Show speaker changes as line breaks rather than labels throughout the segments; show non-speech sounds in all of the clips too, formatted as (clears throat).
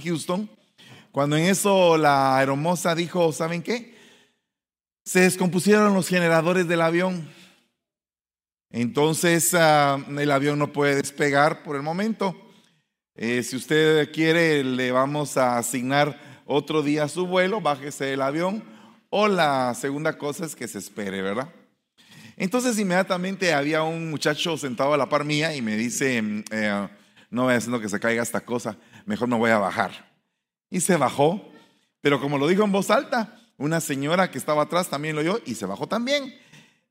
Houston, cuando en eso la hermosa dijo, ¿saben qué? Se descompusieron los generadores del avión. Entonces ah, el avión no puede despegar por el momento. Eh, si usted quiere, le vamos a asignar otro día su vuelo, bájese del avión. O la segunda cosa es que se espere, ¿verdad? Entonces inmediatamente había un muchacho sentado a la par mía y me dice, mm, eh, no voy haciendo que se caiga esta cosa, mejor me voy a bajar. Y se bajó, pero como lo dijo en voz alta, una señora que estaba atrás también lo oyó y se bajó también.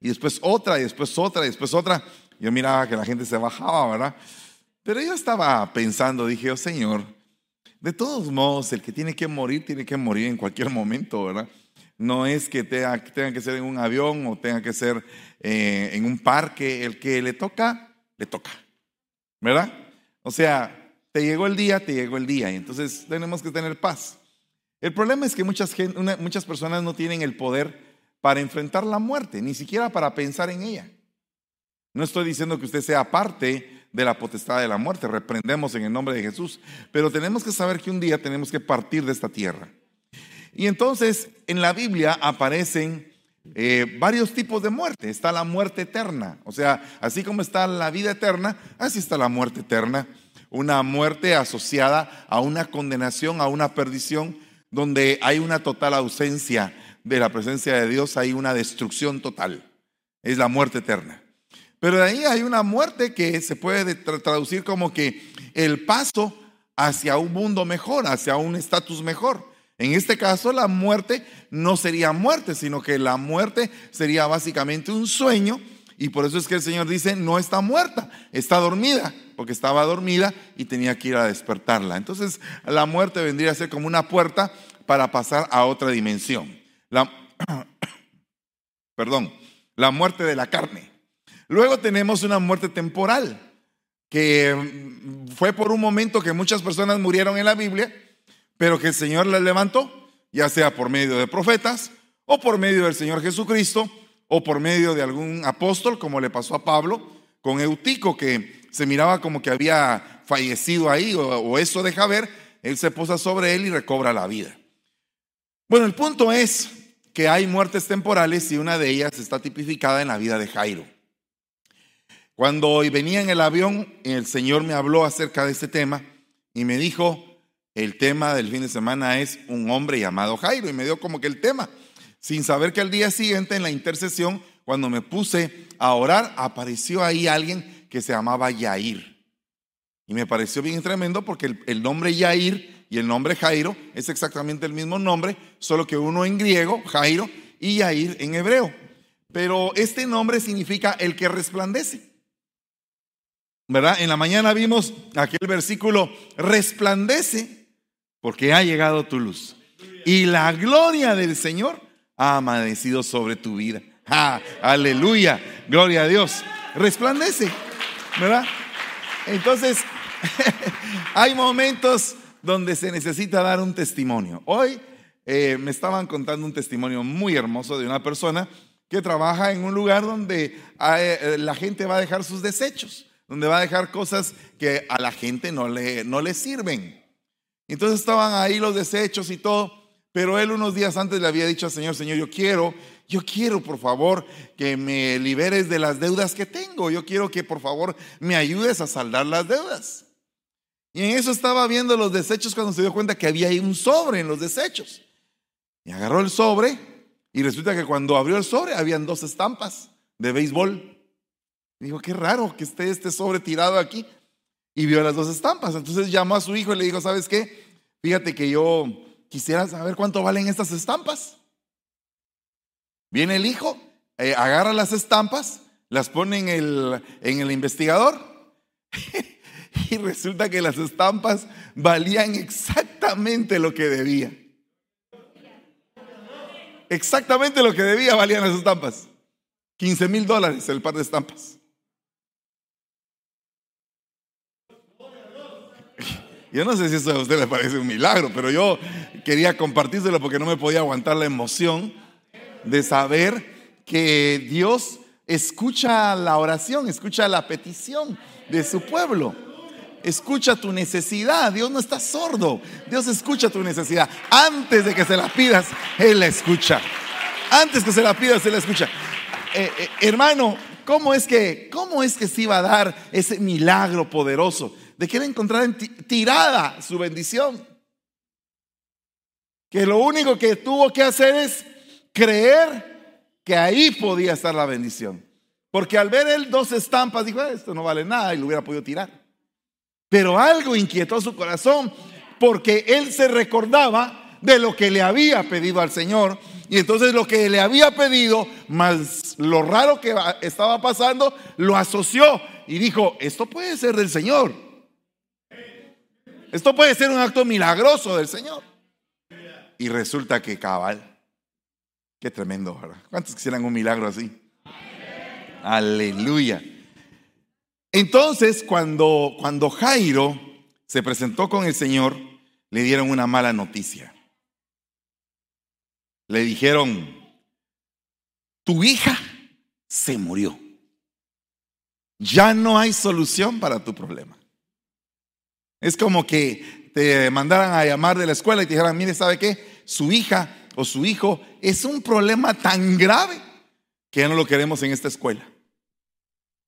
Y después otra, y después otra, y después otra. Yo miraba que la gente se bajaba, ¿verdad? Pero yo estaba pensando, dije, oh Señor, de todos modos, el que tiene que morir, tiene que morir en cualquier momento, ¿verdad? No es que tenga, que ser en un avión o tenga que ser eh, en un parque. El que le toca, le toca, ¿verdad? O sea, te llegó el día, te llegó el día. Y entonces tenemos que tener paz. El problema es que muchas, muchas personas no tienen el poder para enfrentar la muerte, ni siquiera para pensar en ella. No estoy diciendo que usted sea parte de la potestad de la muerte, reprendemos en el nombre de Jesús, pero tenemos que saber que un día tenemos que partir de esta tierra. Y entonces en la Biblia aparecen eh, varios tipos de muerte. Está la muerte eterna, o sea, así como está la vida eterna, así está la muerte eterna. Una muerte asociada a una condenación, a una perdición, donde hay una total ausencia de la presencia de Dios, hay una destrucción total. Es la muerte eterna. Pero de ahí hay una muerte que se puede traducir como que el paso hacia un mundo mejor, hacia un estatus mejor. En este caso, la muerte no sería muerte, sino que la muerte sería básicamente un sueño. Y por eso es que el Señor dice, no está muerta, está dormida, porque estaba dormida y tenía que ir a despertarla. Entonces, la muerte vendría a ser como una puerta para pasar a otra dimensión. (clears throat) Perdón, la muerte de la carne. Luego tenemos una muerte temporal, que fue por un momento que muchas personas murieron en la Biblia pero que el Señor la levantó, ya sea por medio de profetas o por medio del Señor Jesucristo o por medio de algún apóstol, como le pasó a Pablo con Eutico, que se miraba como que había fallecido ahí o, eso deja ver, él se posa sobre él y recobra la vida. Bueno, el punto es que hay muertes temporales y una de ellas está tipificada en la vida de Jairo. Cuando venía en el avión, el Señor me habló acerca de este tema y me dijo, el tema del fin de semana es un hombre llamado Jairo y me dio como que el tema, sin saber que al día siguiente en la intercesión, cuando me puse a orar, apareció ahí alguien que se llamaba Yair. Y me pareció bien tremendo porque el, nombre Yair y el nombre Jairo es exactamente el mismo nombre, solo que uno en griego, Jairo, y Yair en hebreo. Pero este nombre significa el que resplandece. ¿Verdad? En la mañana vimos aquel versículo, resplandece porque ha llegado tu luz. Y la gloria del Señor ha amanecido sobre tu vida. aleluya, gloria a Dios. Resplandece, ¿verdad? Entonces, (laughs) hay momentos donde se necesita dar un testimonio. Hoy eh, me estaban contando un testimonio muy hermoso de una persona que trabaja en un lugar donde eh, la gente va a dejar sus desechos, donde va a dejar cosas que a la gente no le, no le sirven. Entonces estaban ahí los desechos y todo, pero él unos días antes le había dicho al Señor, Señor, yo quiero, yo quiero por favor que me liberes de las deudas que tengo, yo quiero que por favor me ayudes a saldar las deudas. Y en eso estaba viendo los desechos cuando se dio cuenta que había ahí un sobre en los desechos. Y agarró el sobre y resulta que cuando abrió el sobre habían dos estampas de béisbol. dijo, qué raro que esté este sobre tirado aquí y vio las dos estampas. Entonces llamó a su hijo y le dijo, ¿sabes qué? Fíjate que yo quisiera saber cuánto valen estas estampas. Viene el hijo, eh, agarra las estampas, las pone en el, en el investigador (laughs) y resulta que las estampas valían exactamente lo que debía. Exactamente lo que debía valían las estampas. 15 mil dólares el par de estampas. (laughs) Yo no sé si eso a usted le parece un milagro, pero yo quería compartírselo porque no me podía aguantar la emoción de saber que Dios escucha la oración, escucha la petición de su pueblo. escucha tu necesidad. Dios no está sordo. Dios escucha tu necesidad. Antes de que se la pidas, Él la escucha. Antes que se la pidas, Él la escucha. Eh, eh, hermano, ¿cómo es, que, ¿cómo es que se iba a dar ese milagro poderoso de que encontrar en tirada su bendición? Que lo único que tuvo que hacer es creer que ahí podía estar la bendición. Porque al ver él dos estampas, dijo, esto no vale nada y lo hubiera podido tirar. Pero algo inquietó su corazón porque él se recordaba de lo que le había pedido al Señor. Y entonces lo que le había pedido, más lo raro que estaba pasando, lo asoció y dijo, esto puede ser del Señor. Esto puede ser un acto milagroso del Señor. Y resulta que cabal. Qué tremendo, ¿verdad? ¿Cuántos quisieran un milagro así? Aleluya. Entonces, cuando, cuando Jairo se presentó con el Señor, le dieron una mala noticia. Le dijeron, tu hija se murió. Ya no hay solución para tu problema. Es como que te mandaran a llamar de la escuela y te dijeran, mire, ¿sabe qué? Su hija o su hijo es un problema tan grave que ya no lo queremos en esta escuela.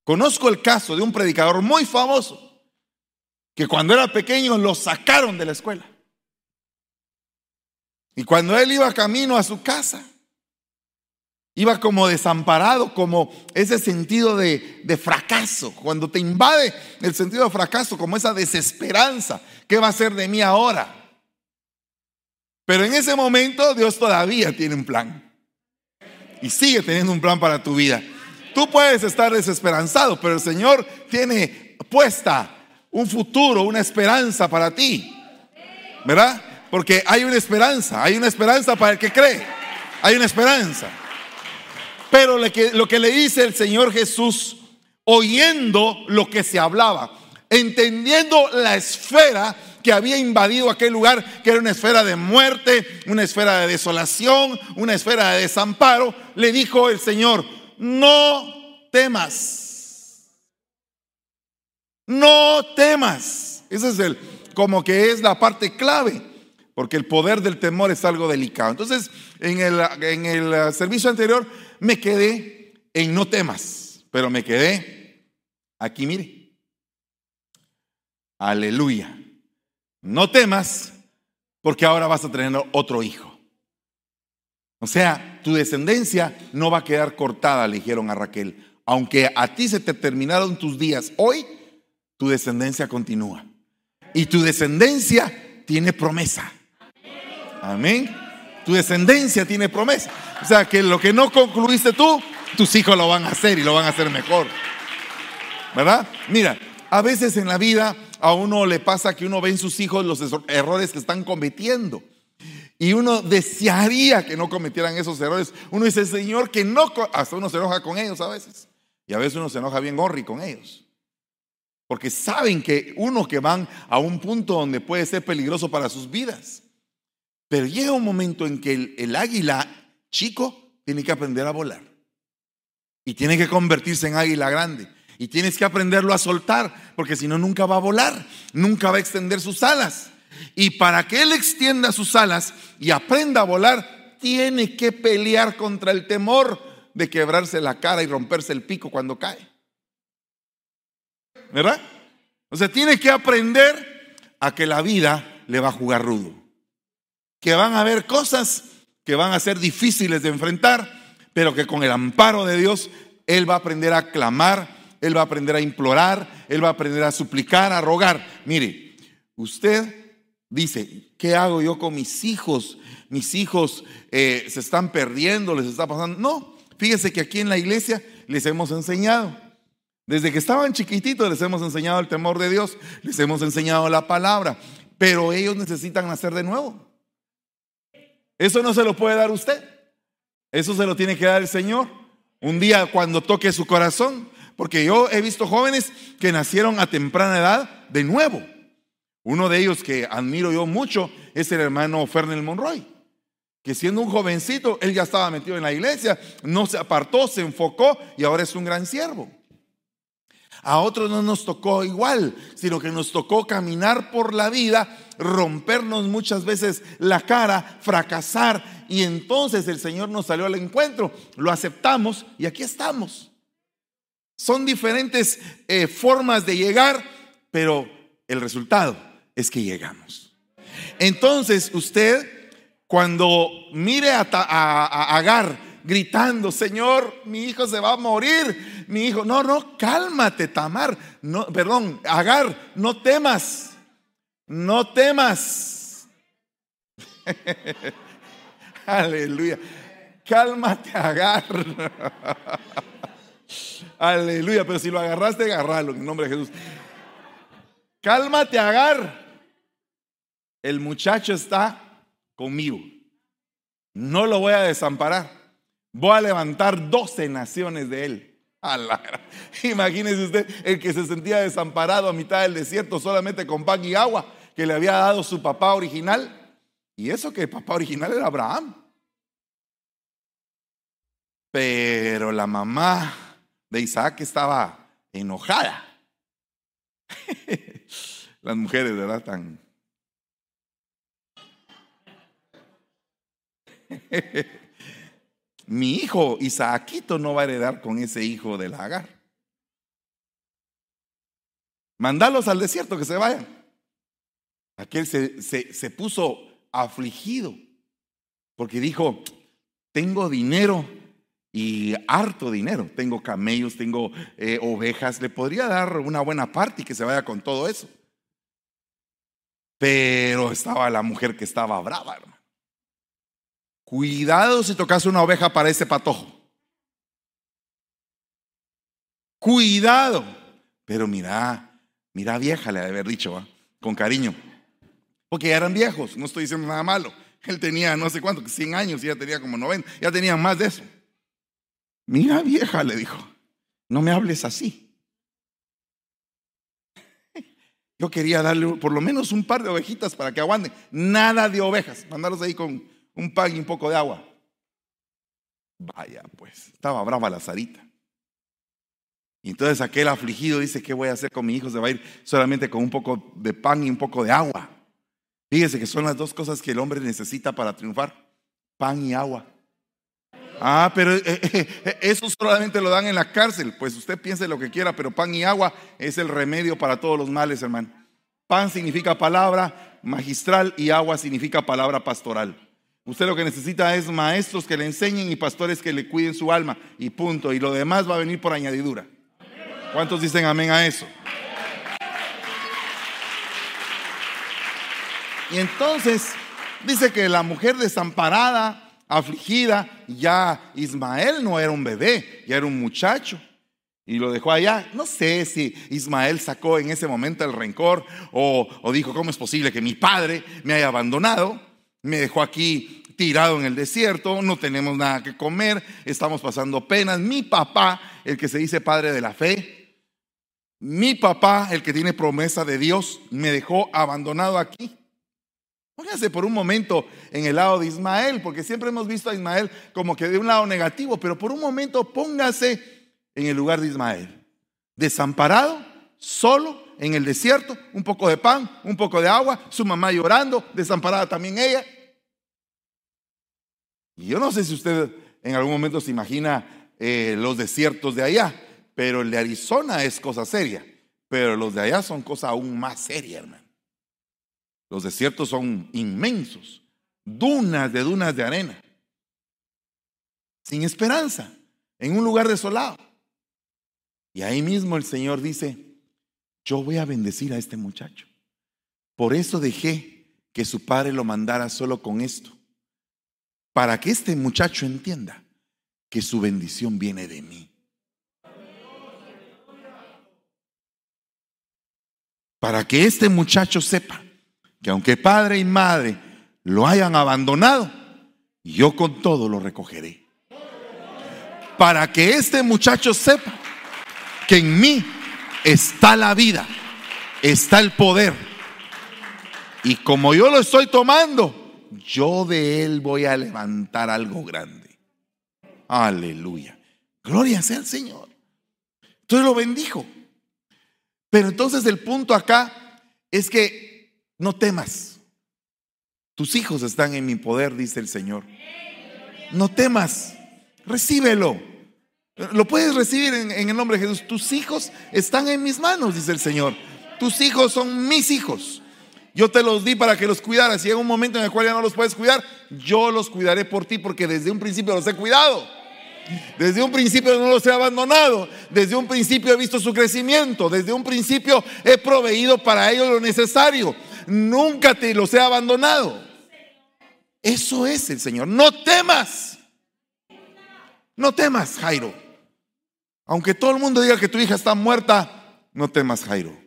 Conozco el caso de un predicador muy famoso que cuando era pequeño lo sacaron de la escuela. Y cuando él iba camino a su casa, iba como desamparado, como ese sentido de, de, fracaso. Cuando te invade el sentido de fracaso, como esa desesperanza, ¿qué va a ser de mí ahora? Pero en ese momento Dios todavía tiene un plan. Y sigue teniendo un plan para tu vida. Tú puedes estar desesperanzado, pero el Señor tiene puesta un futuro, una esperanza para ti. ¿Verdad? Porque hay una esperanza, hay una esperanza para el que cree. Hay una esperanza. Pero lo que, lo que le dice el Señor Jesús, oyendo lo que se hablaba, entendiendo la esfera que había invadido aquel lugar, que era una esfera de muerte, una esfera de desolación, una esfera de desamparo, le dijo el Señor, no temas. No temas. Ese es el, como que es la parte clave, porque el poder del temor es algo delicado. Entonces, en el, en el servicio anterior me quedé en no temas, pero me quedé aquí, mire. Aleluya. No temas, porque ahora vas a tener otro hijo. O sea, tu descendencia no va a quedar cortada, le dijeron a Raquel. Aunque a ti se te terminaron tus días, hoy tu descendencia continúa. Y tu descendencia tiene promesa. Amén. Tu descendencia tiene promesa. O sea, que lo que no concluiste tú, tus hijos lo van a hacer y lo van a hacer mejor. ¿Verdad? Mira, a veces en la vida a uno le pasa que uno ve en sus hijos los errores que están cometiendo. Y uno desearía que no cometieran esos errores. Uno dice, Señor, que no, hasta uno se enoja con ellos a veces. Y a veces uno se enoja bien gorri con ellos. Porque saben que uno que van a un punto donde puede ser peligroso para sus vidas. Pero llega un momento en que el, el águila chico tiene que aprender a volar. Y tiene que convertirse en águila grande. Y tienes que aprenderlo a soltar, porque si no, nunca va a volar, nunca va a extender sus alas. Y para que él extienda sus alas y aprenda a volar, tiene que pelear contra el temor de quebrarse la cara y romperse el pico cuando cae. ¿Verdad? O sea, tiene que aprender a que la vida le va a jugar rudo. Que van a haber cosas que van a ser difíciles de enfrentar, pero que con el amparo de Dios, Él va a aprender a clamar, Él va a aprender a implorar, Él va a aprender a suplicar, a rogar. Mire, usted Dice, ¿qué hago yo con mis hijos? Mis hijos eh, se están perdiendo, les está pasando. No, fíjese que aquí en la iglesia les hemos enseñado. Desde que estaban chiquititos les hemos enseñado el temor de Dios, les hemos enseñado la palabra, pero ellos necesitan nacer de nuevo. Eso no se lo puede dar usted, eso se lo tiene que dar el Señor. Un día cuando toque su corazón, porque yo he visto jóvenes que nacieron a temprana edad de nuevo. Uno de ellos que admiro yo mucho es el hermano Fernel Monroy, que siendo un jovencito, él ya estaba metido en la iglesia, no se apartó, se enfocó y ahora es un gran siervo. A otros no nos tocó igual, sino que nos tocó caminar por la vida, rompernos muchas veces la cara, fracasar, y entonces el Señor nos salió al encuentro, lo aceptamos y aquí estamos. Son diferentes eh, formas de llegar, pero el resultado es que llegamos. Entonces usted, cuando mire a, a Agar, gritando, Señor, mi hijo se va a morir. Mi hijo, no, no, cálmate, Tamar. No, perdón, Agar, no temas. No temas. (laughs) Aleluya. Cálmate, Agar. (laughs) Aleluya, pero si lo agarraste, agarralo en nombre de Jesús. Cálmate, Agar. El muchacho está conmigo. No lo voy a desamparar. Voy a levantar doce naciones de él. Imagínese usted el que se sentía desamparado a mitad del desierto solamente con pan y agua que le había dado su papá original. Y eso que el papá original era Abraham. Pero la mamá de Isaac estaba enojada. (laughs) Las mujeres, ¿verdad? Tan... (laughs) mi hijo Isaacito no va a heredar con ese hijo de Agar. Mandalos al desierto que se vayan. Aquel se, se, puso afligido porque dijo, tengo dinero y harto dinero. Tengo camellos, tengo eh, ovejas. Le podría dar una buena parte y que se vaya con todo eso. Pero estaba la mujer que estaba brava, hermano. Cuidado si tocas una oveja para ese patojo. Cuidado. Pero mira, mira vieja le ha haber dicho, con cariño. Porque ya eran viejos, no estoy diciendo nada malo. Él tenía no sé cuánto, 100 años, y ya tenía como 90, ya tenía más de eso. Mira vieja, le dijo, no me hables así. Yo quería darle por lo menos un par de ovejitas para que aguanten. Nada de ovejas, mandarlos ahí con un pan y un poco de agua. Vaya, pues, estaba brava la zarita. Y entonces aquel afligido dice, ¿qué voy a hacer con mi hijo? Se va a ir solamente con un poco de pan y un poco de agua. Fíjese que son las dos cosas que el hombre necesita para triunfar. Pan y agua. Ah, pero eh, (laughs) eh, eso solamente lo dan en la cárcel. Pues usted piense lo que quiera, pero pan y agua es el remedio para todos los males, hermano. Pan significa palabra magistral y agua significa palabra pastoral. Usted lo que necesita es maestros que le enseñen y pastores que le cuiden su alma y punto. Y lo demás va a venir por añadidura. ¿Cuántos dicen amén a eso? Y entonces dice que la mujer desamparada, afligida, ya Ismael no era un bebé, ya era un muchacho. Y lo dejó allá. No sé si Ismael sacó en ese momento el rencor o, o dijo, ¿cómo es posible que mi padre me haya abandonado? Me dejó aquí tirado en el desierto, no tenemos nada que comer, estamos pasando penas. Mi papá, el que se dice padre de la fe, mi papá, el que tiene promesa de Dios, me dejó abandonado aquí. Póngase por un momento en el lado de Ismael, porque siempre hemos visto a Ismael como que de un lado negativo, pero por un momento póngase en el lugar de Ismael. Desamparado, solo, en el desierto, un poco de pan, un poco de agua, su mamá llorando, desamparada también ella. Y yo no sé si usted en algún momento se imagina eh, los desiertos de allá, pero el de Arizona es cosa seria, pero los de allá son cosa aún más seria, hermano. Los desiertos son inmensos, dunas de dunas de arena, sin esperanza, en un lugar desolado. Y ahí mismo el Señor dice, yo voy a bendecir a este muchacho. Por eso dejé que su padre lo mandara solo con esto, para que este muchacho entienda que su bendición viene de mí. Para que este muchacho sepa que aunque padre y madre lo hayan abandonado, yo con todo lo recogeré. Para que este muchacho sepa que en mí está la vida, está el poder. Y como yo lo estoy tomando, yo de él voy a levantar algo grande. Aleluya. Gloria sea al Señor. Entonces lo bendijo. Pero entonces el punto acá es que no temas. Tus hijos están en mi poder, dice el Señor. No temas, recíbelo. Lo puedes recibir en, el nombre de Jesús. Tus hijos están en mis manos, dice el Señor. Tus hijos son mis hijos. Yo te los di para que los cuidaras. Si llega un momento en el cual ya no los puedes cuidar, yo los cuidaré por ti porque desde un principio los he cuidado. Desde un principio no los he abandonado. Desde un principio he visto su crecimiento. Desde un principio he proveído para ellos lo necesario. Nunca te los he abandonado. Eso es el Señor. No temas. No temas, Jairo. Aunque todo el mundo diga que tu hija está muerta, no temas, Jairo.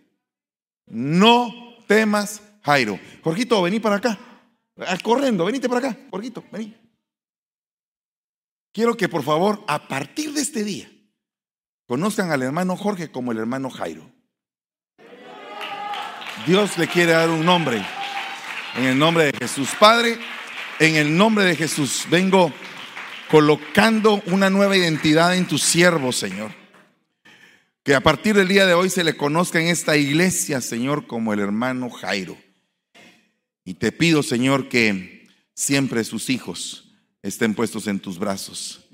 No temas, Jairo. Jorgito, vení para acá. Ah, corriendo, venite para acá. Jorgito, vení. Quiero que por favor, a partir de este día, conozcan al hermano Jorge como el hermano Jairo. Dios le quiere dar un nombre. En el nombre de Jesús Padre, en el nombre de Jesús, vengo colocando una nueva identidad en tu siervo, Señor. Que a partir del día de hoy se le conozca en esta iglesia, Señor, como el hermano Jairo. Y te pido, Señor, que siempre sus hijos estén puestos en tus brazos.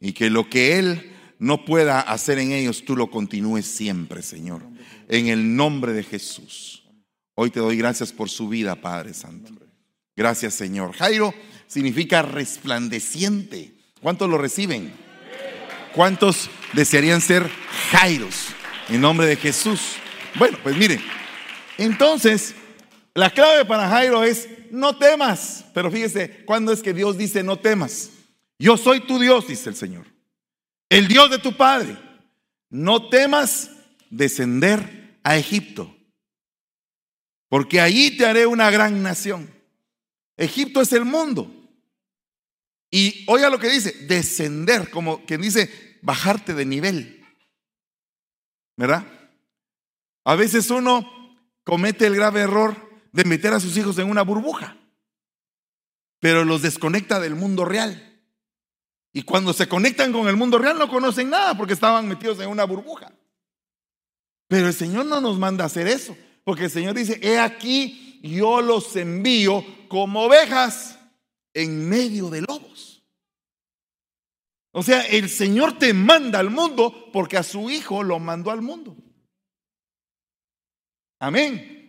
Y que lo que Él no pueda hacer en ellos, tú lo continúes siempre, Señor. En el nombre de Jesús. Hoy te doy gracias por su vida, Padre Santo. Gracias, Señor. Jairo significa resplandeciente. ¿Cuántos lo reciben? ¿Cuántos desearían ser Jairos en nombre de Jesús? Bueno, pues miren, entonces la clave para Jairo es no temas. Pero fíjese, ¿cuándo es que Dios dice no temas? Yo soy tu Dios, dice el Señor. El Dios de tu Padre. No temas descender a Egipto. Porque allí te haré una gran nación. Egipto es el mundo. Y oiga lo que dice, descender, como quien dice, bajarte de nivel. ¿Verdad? A veces uno comete el grave error de meter a sus hijos en una burbuja, pero los desconecta del mundo real. Y cuando se conectan con el mundo real no conocen nada porque estaban metidos en una burbuja. Pero el Señor no nos manda a hacer eso, porque el Señor dice, he aquí, yo los envío como ovejas en medio de lobos. O sea, el Señor te manda al mundo porque a su Hijo lo mandó al mundo. Amén.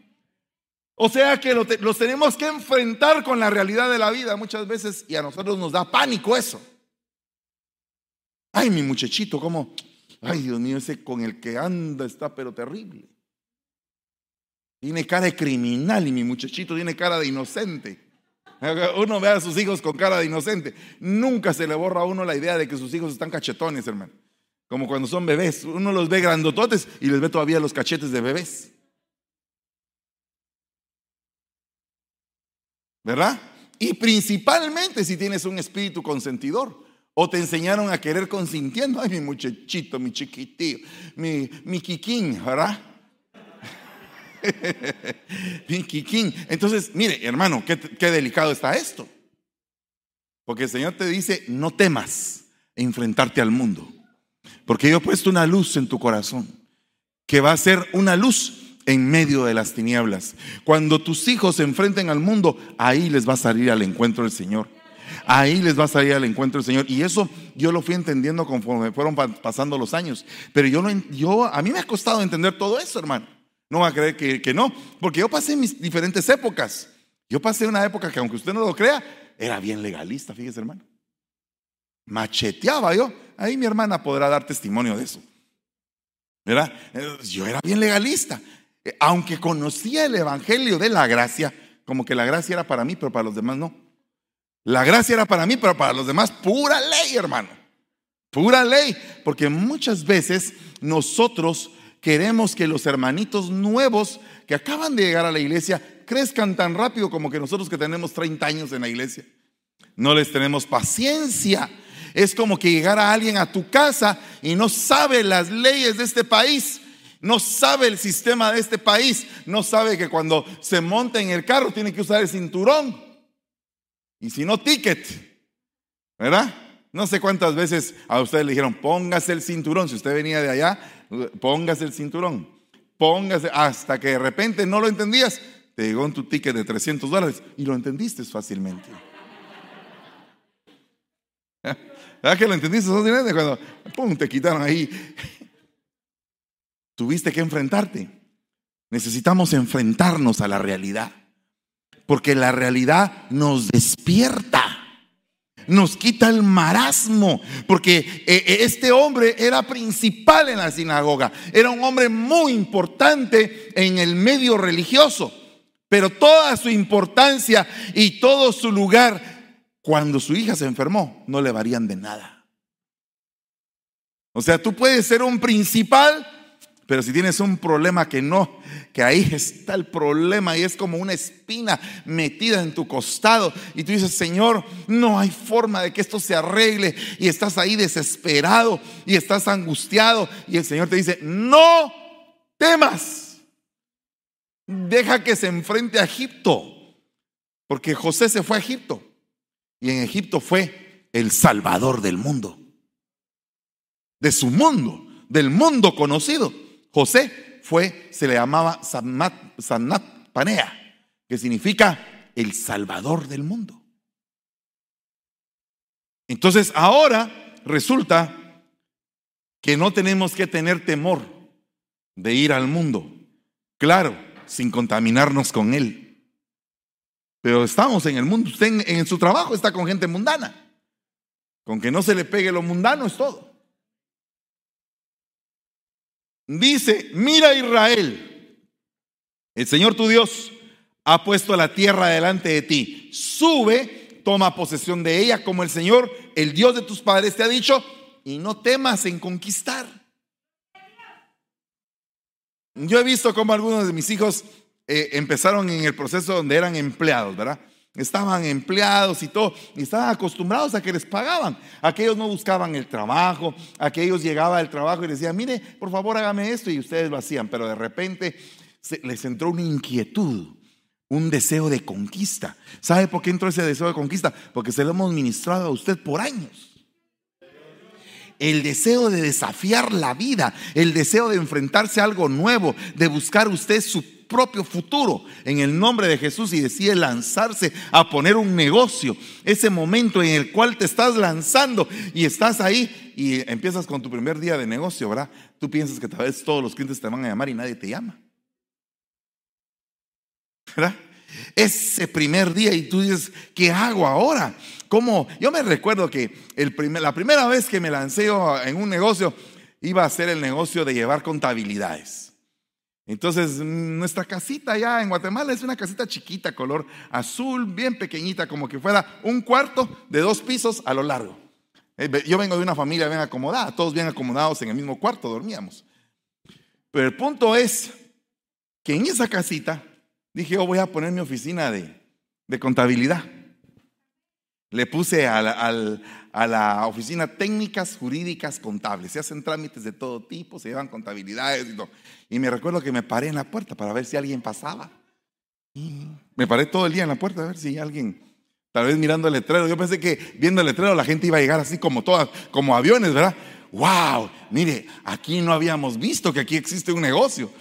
O sea que los tenemos que enfrentar con la realidad de la vida muchas veces y a nosotros nos da pánico eso. Ay, mi muchachito, ¿cómo? Ay, Dios mío, ese con el que anda está pero terrible. Tiene cara de criminal y mi muchachito tiene cara de inocente. Uno ve a sus hijos con cara de inocente. Nunca se le borra a uno la idea de que sus hijos están cachetones, hermano. Como cuando son bebés. Uno los ve grandototes y les ve todavía los cachetes de bebés. ¿Verdad? Y principalmente si tienes un espíritu consentidor. O te enseñaron a querer consintiendo. Ay, mi muchachito, mi chiquitío, mi, mi quiquín, ¿verdad? (laughs) Entonces, mire, hermano, qué, delicado está esto. Porque el Señor te dice, no temas enfrentarte al mundo. Porque yo he puesto una luz en tu corazón, que va a ser una luz en medio de las tinieblas. Cuando tus hijos se enfrenten al mundo, ahí les va a salir al encuentro el Señor. Ahí les va a salir al encuentro el Señor. Y eso yo lo fui entendiendo conforme fueron pasando los años. Pero yo, yo a mí me ha costado entender todo eso, hermano. No va a creer que, no, porque yo pasé mis diferentes épocas. Yo pasé una época que, aunque usted no lo crea, era bien legalista, fíjese, hermano. Macheteaba yo. Ahí mi hermana podrá dar testimonio de eso. ¿Verdad? Yo era bien legalista. Aunque conocía el evangelio de la gracia, como que la gracia era para mí, pero para los demás no. La gracia era para mí, pero para los demás pura ley, hermano. Pura ley. Porque muchas veces nosotros queremos que los hermanitos nuevos que acaban de llegar a la iglesia crezcan tan rápido como que nosotros que tenemos 30 años en la iglesia. No les tenemos paciencia. Es como que llegara alguien a tu casa y no sabe las leyes de este país, no sabe el sistema de este país, no sabe que cuando se monta en el carro tiene que usar el cinturón. Y si no, ticket. ¿Verdad? No sé cuántas veces a ustedes le dijeron, póngase el cinturón. Si usted venía de allá, póngase el cinturón. póngase, hasta que de repente no lo entendías, te llegó en tu ticket de 300 dólares y lo entendiste fácilmente. ¿Verdad (laughs) que lo entendiste fácilmente? Cuando pum, te quitaron ahí. (laughs) Tuviste que enfrentarte. Necesitamos enfrentarnos a la realidad. Porque la realidad nos despierta nos quita el marasmo, porque eh, eh, este hombre era principal en la sinagoga, era un hombre muy importante en el medio religioso, pero toda su importancia y todo su lugar, cuando su hija se enfermó, no le varían de nada. O sea, tú puedes ser un principal pero si tienes un problema que no, que ahí está el problema y es como una espina metida en tu costado. Y tú dices, Señor, no hay forma de que esto se arregle. Y estás ahí desesperado y estás angustiado y el Señor te dice, no temas, deja que se enfrente a Egipto, porque José se fue a Egipto y en Egipto fue el Salvador del mundo, de su mundo, del mundo conocido. José fue, se le llamaba Sanat, Panea, que significa el Salvador del mundo. Entonces ahora resulta que no tenemos que tener temor de ir al mundo, claro, sin contaminarnos con él. Pero estamos en el mundo, usted en, en su trabajo está con gente mundana. Con que no se le pegue lo mundano es todo. Dice, mira Israel, el Señor tu Dios ha puesto la tierra delante de ti. Sube, toma posesión de ella como el Señor, el Dios de tus padres te ha dicho, y no temas en conquistar. Yo he visto cómo algunos de mis hijos eh, empezaron en el proceso donde eran empleados, ¿verdad? Estaban empleados y todo, y estaban acostumbrados a que les pagaban. Aquellos no buscaban el trabajo, aquellos llegaba al trabajo y les decían, mire, por favor hágame esto, y ustedes lo hacían, pero de repente les entró una inquietud, un deseo de conquista. ¿Sabe por qué entró ese deseo de conquista? Porque se lo hemos ministrado a usted por años el deseo de desafiar la vida, el deseo de enfrentarse a algo nuevo, de buscar usted su propio futuro en el nombre de Jesús y decide lanzarse a poner un negocio. Ese momento en el cual te estás lanzando y estás ahí y empiezas con tu primer día de negocio, ¿verdad? Tú piensas que tal vez todos los clientes te van a llamar y nadie te llama. ¿Verdad? Ese primer día y tú dices, ¿qué hago ahora? ¿Cómo? Yo me recuerdo que el la primera vez que me lancé en un negocio, iba a ser el negocio de llevar contabilidades. Entonces, nuestra casita allá en Guatemala es una casita chiquita, color azul, bien pequeñita, como que fuera un cuarto de dos pisos a lo largo. Eh, yo vengo de una familia bien acomodada, todos bien acomodados en el mismo cuarto dormíamos. Pero el punto es que en esa casita dije, yo voy a poner mi oficina de, contabilidad. Le puse a la oficina técnicas jurídicas contables. Se hacen trámites de todo tipo, se llevan contabilidades y todo. Y me recuerdo que me paré en la puerta para ver si alguien pasaba. Me paré todo el día en la puerta a ver si alguien, tal vez mirando el letrero. Yo pensé que viendo el letrero la gente iba a llegar así como todas, como aviones, ¿verdad? ¡Wow! Mire, aquí no habíamos visto que aquí existe un negocio.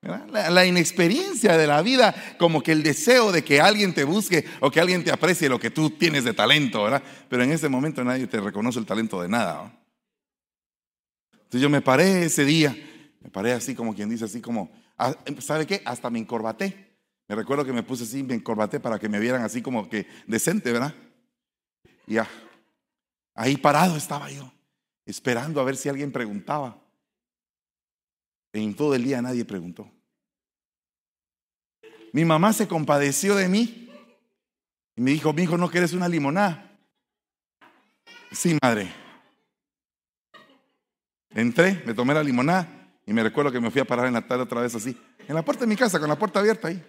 La, inexperiencia de la vida, como que el deseo de que alguien te busque o que alguien te aprecie lo que tú tienes de talento, ¿verdad? Pero en ese momento nadie te reconoce el talento de nada. Entonces yo me paré ese día, me paré así como quien dice, así como, ah, ¿sabe qué? Hasta me encorbaté. Me recuerdo que me puse así, me encorbaté para que me vieran así como que decente, ¿verdad? Y ya, ahí parado estaba yo, esperando a ver si alguien preguntaba. En todo el día nadie preguntó. Mi mamá se compadeció de mí y me dijo, mi hijo, ¿no quieres una limonada? Sí, madre. Entré, me tomé la limonada y me recuerdo que me fui a parar en la tarde otra vez así, en la puerta de mi casa, con la puerta abierta ahí.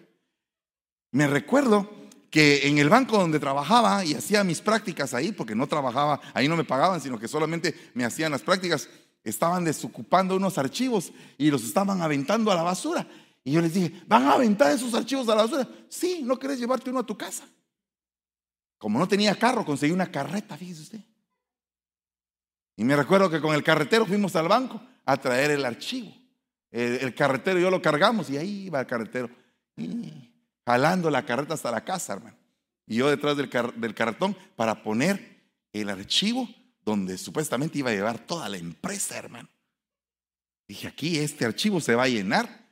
Me recuerdo que en el banco donde trabajaba y hacía mis prácticas ahí, porque no trabajaba, ahí no me pagaban, sino que solamente me hacían las prácticas, estaban desocupando unos archivos y los estaban aventando a la basura. Y yo les dije, ¿van a aventar esos archivos a la basura? Sí, ¿no querés llevarte uno a tu casa? Como no tenía carro, conseguí una carreta, fíjese usted. Y me recuerdo que con el carretero fuimos al banco a traer el archivo. el, carretero y yo lo cargamos y ahí va el carretero. jalando la carreta hasta la casa, hermano. Y yo detrás del, del carretón para poner el archivo donde supuestamente iba a llevar toda la empresa, hermano. Dije, aquí este archivo se va a llenar,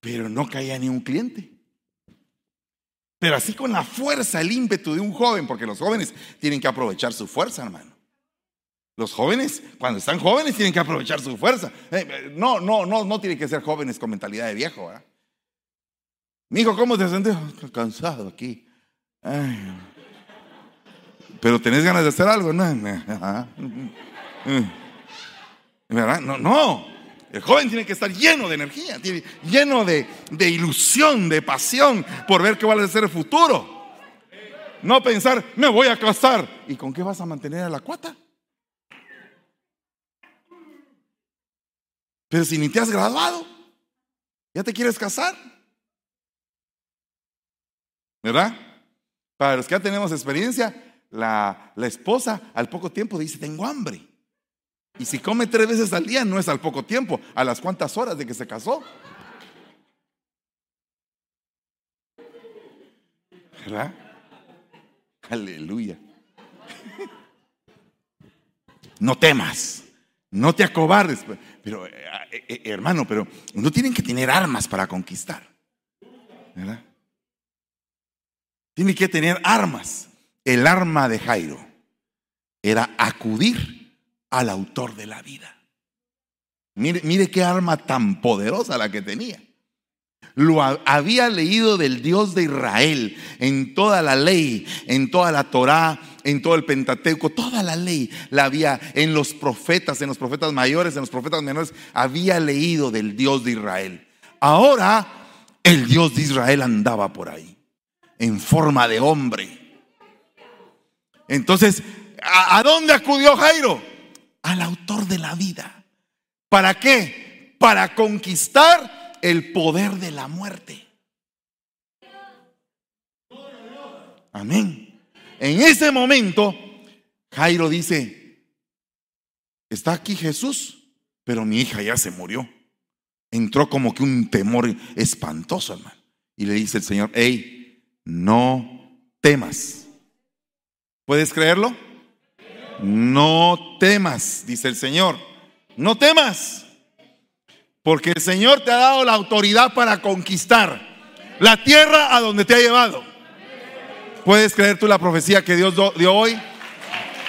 pero no caía ni un cliente. Pero así con la fuerza, el ímpetu de un joven, porque los jóvenes tienen que aprovechar su fuerza, hermano. Los jóvenes, cuando están jóvenes, tienen que aprovechar su fuerza. Eh, eh, no, no, no, no tienen que ser jóvenes con mentalidad de viejo. Mi hijo, ¿cómo te sientes? Cansado aquí. Pero tenés ganas de hacer algo, ¿no? (laughs) ¿Verdad? No, no. El joven tiene que estar lleno de energía, lleno de, de ilusión, de pasión por ver qué va a ser el futuro. No pensar, me voy a casar. ¿Y con qué vas a mantener a la cuata? Pero si ni te has graduado, ya te quieres casar. ¿Verdad? Para los que ya tenemos experiencia, la, la esposa al poco tiempo dice, tengo hambre. Y si come tres veces al día, no es al poco tiempo, a las cuantas horas de que se casó. ¿Verdad? Aleluya. No temas, no te acobardes. Pero, eh, eh, eh, hermano, pero no tienen que tener armas para conquistar. ¿Verdad? Tienen que tener armas. El arma de Jairo era acudir al autor de la vida. Mire, mire qué arma tan poderosa la que tenía. Lo había leído del Dios de Israel en toda la ley, en toda la Torá, en todo el Pentateuco, toda la ley la había en los profetas, en los profetas mayores, en los profetas menores, había leído del Dios de Israel. Ahora el Dios de Israel andaba por ahí, en forma de hombre. Entonces, ¿a, dónde acudió Jairo? al autor de la vida. ¿Para qué? Para conquistar el poder de la muerte. Amén. En ese momento, Jairo dice, está aquí Jesús, pero mi hija ya se murió. Entró como que un temor espantoso, hermano. Y le dice el Señor, hey, no temas. ¿Puedes creerlo? No temas, dice el Señor. No temas. Porque el Señor te ha dado la autoridad para conquistar la tierra a donde te ha llevado. ¿Puedes creer tú la profecía que Dios dio hoy?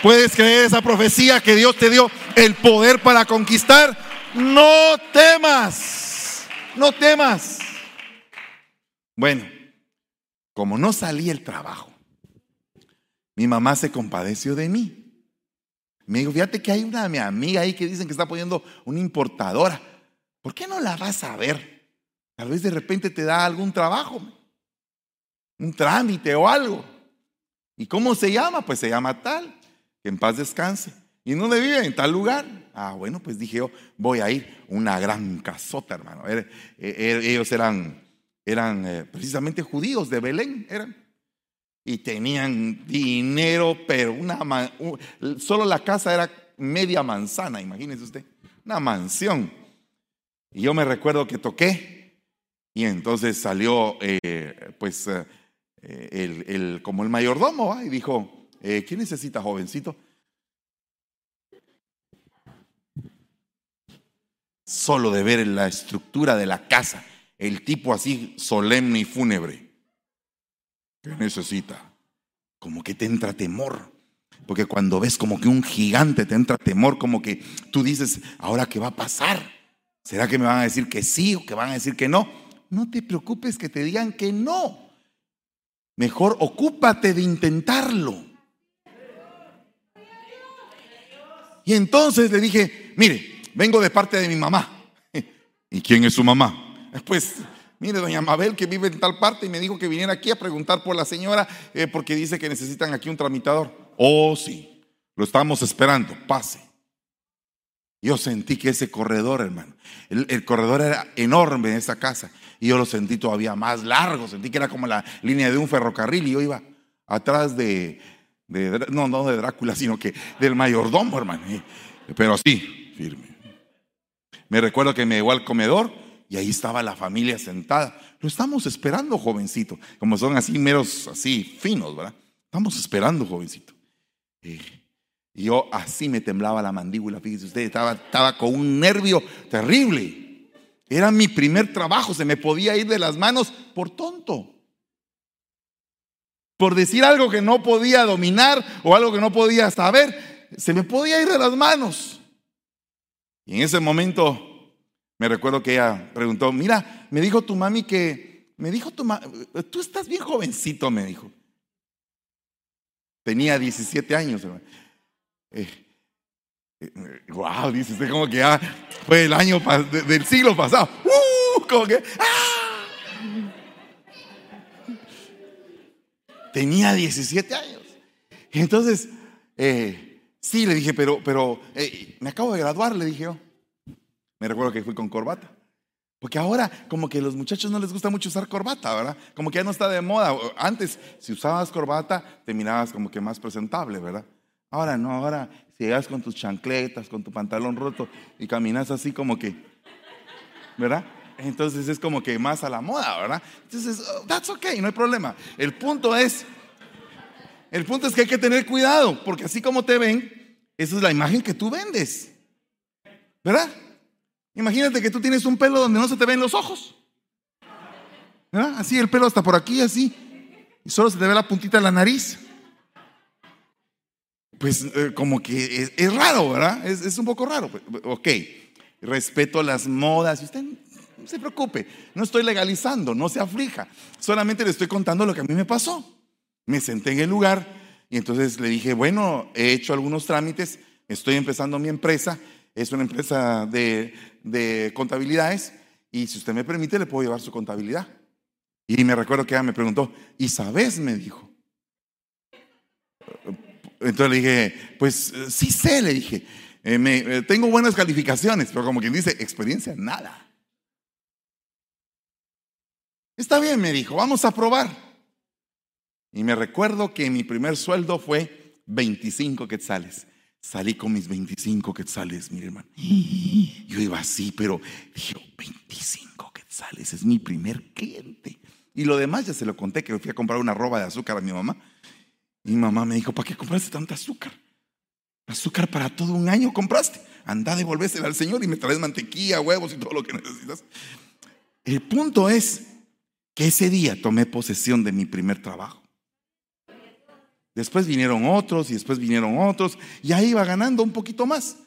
¿Puedes creer esa profecía que Dios te dio el poder para conquistar? No temas. No temas. Bueno, como no salí el trabajo, mi mamá se compadeció de mí me dijo, fíjate que hay una mi amiga ahí que dicen que está poniendo una importadora. ¿Por qué no la vas a ver? Tal vez de repente te da algún trabajo, un trámite o algo. ¿Y cómo se llama? Pues se llama tal, que en paz descanse. ¿Y en dónde vive? En tal lugar. Ah, bueno, pues dije yo, voy a ir. Una gran casota, hermano. Er, er, ellos eran, eran eh, precisamente judíos de Belén, eran y tenían dinero, pero una solo la casa era media manzana, imagínese usted, una mansión. Y yo me recuerdo que toqué y entonces salió eh, pues eh, el, como el mayordomo y dijo, eh, ¿qué necesita jovencito? Solo de ver la estructura de la casa, el tipo así solemne y fúnebre ¿Qué necesita? Como que te entra temor. Porque cuando ves como que un gigante te entra temor, como que tú dices, ¿ahora qué va a pasar? ¿Será que me van a decir que sí o que van a decir que no? No te preocupes que te digan que no. Mejor ocúpate de intentarlo. Y entonces le dije, mire, vengo de parte de mi mamá. (laughs) ¿Y quién es su mamá? Pues mire, doña Mabel que vive en tal parte y me dijo que viniera aquí a preguntar por la señora eh, porque dice que necesitan aquí un tramitador. Oh, sí, lo estamos esperando, pase. Yo sentí que ese corredor, hermano, el, corredor era enorme en esa casa y yo lo sentí todavía más largo, sentí que era como la línea de un ferrocarril y yo iba atrás de, no, no de Drácula, sino que del mayordomo, hermano, pero así, firme. Me recuerdo que me llevó al comedor y ahí estaba la familia sentada. Lo estamos esperando, jovencito. Como son así meros, así finos, ¿verdad? Estamos esperando, jovencito. Y yo así me temblaba la mandíbula, fíjese usted, estaba, estaba con un nervio terrible. Era mi primer trabajo, se me podía ir de las manos por tonto. Por decir algo que no podía dominar o algo que no podía saber, se me podía ir de las manos. Y en ese momento me recuerdo que ella preguntó, mira, me dijo tu mami que, me dijo tu mami, tú estás bien jovencito, me dijo. Tenía 17 años. Eh, wow, dice usted como que ya fue el año del siglo pasado. Uh, como que, ¡ah! Tenía 17 años. Entonces, eh, sí, le dije, pero, pero eh, me acabo de graduar, le dije yo. Me recuerdo que fui con corbata. Porque ahora como que a los muchachos no les gusta mucho usar corbata, ¿verdad? Como que ya no está de moda. Antes, si usabas corbata, te mirabas como que más presentable, ¿verdad? Ahora no, ahora si llegas con tus chancletas, con tu pantalón roto y caminas así como que, ¿verdad? Entonces es como que más a la moda, ¿verdad? Entonces, oh, that's okay, no hay problema. El punto es, el punto es que hay que tener cuidado, porque así como te ven, esa es la imagen que tú vendes, ¿verdad? Imagínate que tú tienes un pelo donde no se te ven los ojos. ¿verdad? Así el pelo hasta por aquí, así. Y solo se te ve la puntita de la nariz. Pues eh, como que es, raro, ¿verdad? Es, un poco raro. Ok, respeto las modas. Usted no se preocupe, no estoy legalizando, no se aflija. Solamente le estoy contando lo que a mí me pasó. Me senté en el lugar y entonces le dije, bueno, he hecho algunos trámites, estoy empezando mi empresa es una empresa de, contabilidades y si usted me permite le puedo llevar su contabilidad. Y me recuerdo que ella me preguntó, ¿y sabes? Me dijo. Entonces le dije, pues sí sé, le dije, eh, eh, tengo buenas calificaciones, pero como quien dice, experiencia, nada. Está bien, me dijo, vamos a probar. Y me recuerdo que mi primer sueldo fue 25 quetzales. Salí con mis 25 quetzales, mi hermano. Yo iba así, pero dije, 25 quetzales, es mi primer cliente. Y lo demás ya se lo conté, que fui a comprar una roba de azúcar a mi mamá. Mi mamá me dijo, ¿para qué compraste tanta azúcar? Azúcar para todo un año compraste. Anda, devolvésela al Señor y me traes mantequilla, huevos y todo lo que necesitas. El punto es que ese día tomé posesión de mi primer trabajo. Después vinieron otros y después vinieron otros y ahí iba ganando un poquito más.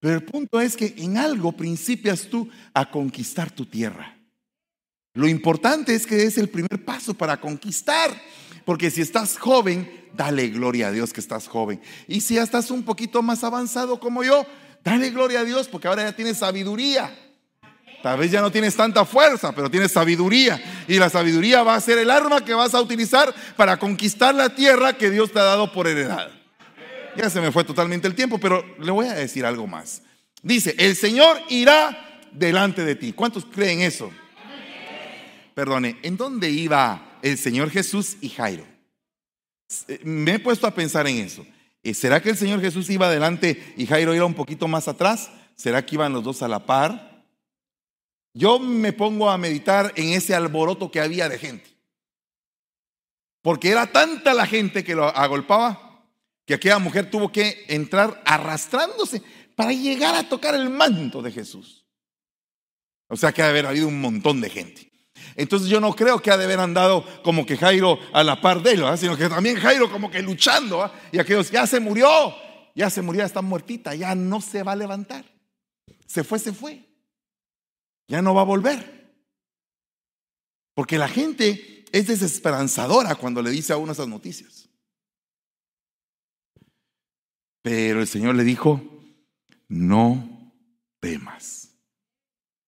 Pero el punto es que en algo principias tú a conquistar tu tierra. Lo importante es que es el primer paso para conquistar. Porque si estás joven, dale gloria a Dios que estás joven. Y si ya estás un poquito más avanzado como yo, dale gloria a Dios porque ahora ya tienes sabiduría. Tal vez ya no tienes tanta fuerza, pero tienes sabiduría. Y la sabiduría va a ser el arma que vas a utilizar para conquistar la tierra que Dios te ha dado por heredad. Ya se me fue totalmente el tiempo, pero le voy a decir algo más. Dice, el Señor irá delante de ti. ¿Cuántos creen eso? Perdone, ¿en dónde iba el Señor Jesús y Jairo? Eh, me he puesto a pensar en eso. Eh, ¿Será que el Señor Jesús iba adelante y Jairo iba un poquito más atrás? ¿Será que iban los dos a la par? Yo me pongo a meditar en ese alboroto que había de gente. Porque era tanta la gente que lo agolpaba que aquella mujer tuvo que entrar arrastrándose para llegar a tocar el manto de Jesús. O sea que ha de haber habido un montón de gente. Entonces yo no creo que ha de haber andado como que Jairo a la par de él, sino que también Jairo como que luchando. Y aquellos, ya se murió, ya se murió, está muertita, ya no se va a levantar. Se fue, se fue ya no va a volver. Porque la gente es desesperanzadora cuando le dice a uno esas noticias. Pero el Señor le dijo, no temas,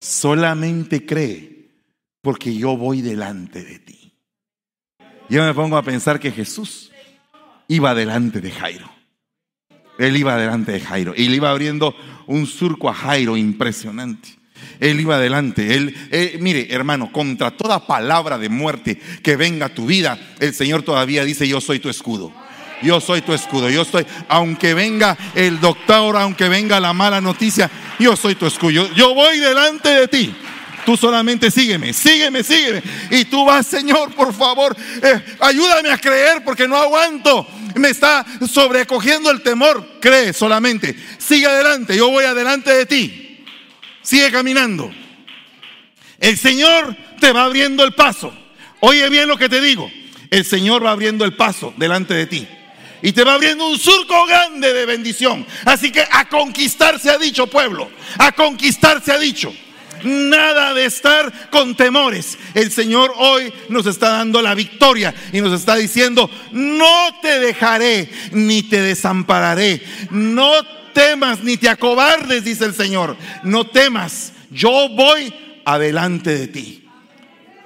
solamente cree, porque yo voy delante de ti. Yo me pongo a pensar que Jesús iba delante de Jairo. Él iba delante de Jairo y le iba abriendo un surco a Jairo impresionante. Él iba adelante. Él, mire, hermano, contra toda palabra de muerte que venga tu vida, el Señor todavía dice, yo soy tu escudo. Yo soy tu escudo. Yo estoy, aunque venga el doctor, aunque venga la mala noticia, yo soy tu escudo. Yo voy delante de ti. Tú solamente sígueme, sígueme, sígueme. Y tú vas, Señor, por favor, eh, ayúdame a creer porque no aguanto. Me está sobrecogiendo el temor. Cree solamente. Sigue adelante. Yo voy adelante de ti. Sigue caminando. El Señor te va abriendo el paso. Oye bien lo que te digo. El Señor va abriendo el paso delante de ti. Y te va abriendo un surco grande de bendición. Así que a conquistar se ha dicho, pueblo. A conquistar se ha dicho. Nada de estar con temores. El Señor hoy nos está dando la victoria y nos está diciendo, no te dejaré ni te desampararé. No temas ni te acobardes, dice el Señor. No temas, yo voy adelante de ti.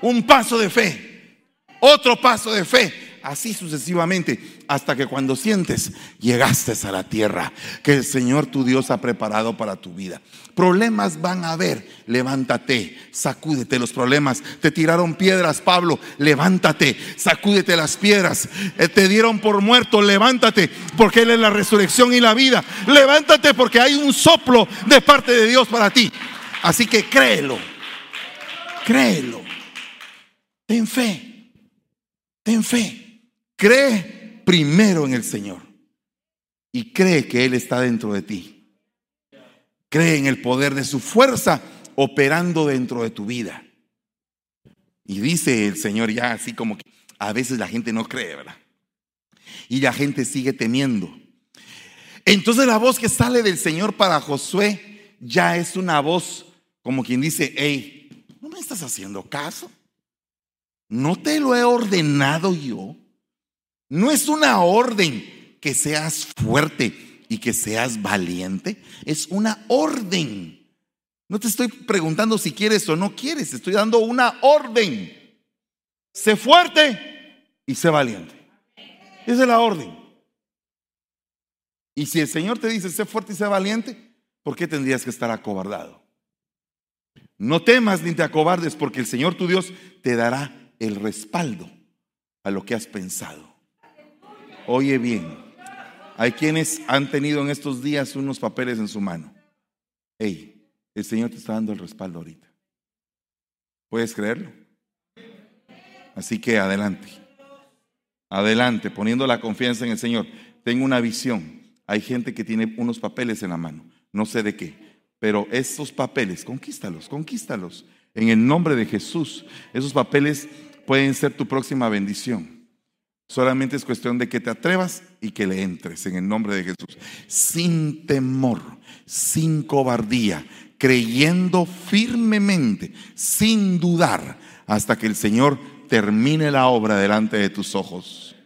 Un paso de fe, otro paso de fe, así sucesivamente, hasta que cuando sientes, llegaste a la tierra que el Señor tu Dios ha preparado para tu vida. Problemas van a haber, levántate, sacúdete los problemas. Te tiraron piedras, Pablo, levántate, sacúdete las piedras. Eh, te dieron por muerto, levántate, porque Él es la resurrección y la vida. Levántate porque hay un soplo de parte de Dios para ti. Así que créelo, créelo. Ten fe, ten fe. Cree primero en el Señor y cree que Él está dentro de ti. Cree en el poder de su fuerza operando dentro de tu vida. Y dice el Señor ya así como que a veces la gente no cree, ¿verdad? Y la gente sigue temiendo. Entonces la voz que sale del Señor para Josué ya es una voz como quien dice, hey, ¿no me estás haciendo caso? ¿No te lo he ordenado yo? No es una orden que seas fuerte y que seas valiente, es una orden. No te estoy preguntando si quieres o no quieres, estoy dando una orden. Sé fuerte y sé valiente. Esa es la orden. Y si el Señor te dice, sé fuerte y sé valiente, ¿por qué tendrías que estar acobardado? No temas ni te acobardes porque el Señor tu Dios te dará el respaldo a lo que has pensado. Oye bien, hay quienes han tenido en estos días unos papeles en su mano. Hey, el Señor te está dando el respaldo ahorita. ¿Puedes creerlo? Así que adelante. Adelante, poniendo la confianza en el Señor. Tengo una visión. Hay gente que tiene unos papeles en la mano. No sé de qué. Pero esos papeles, conquístalos, conquístalos. En el nombre de Jesús. Esos papeles pueden ser tu próxima bendición. Solamente es cuestión de que te atrevas y que le entres en el nombre de Jesús. Sin temor, sin cobardía, creyendo firmemente, sin dudar, hasta que el Señor termine la obra delante de tus ojos.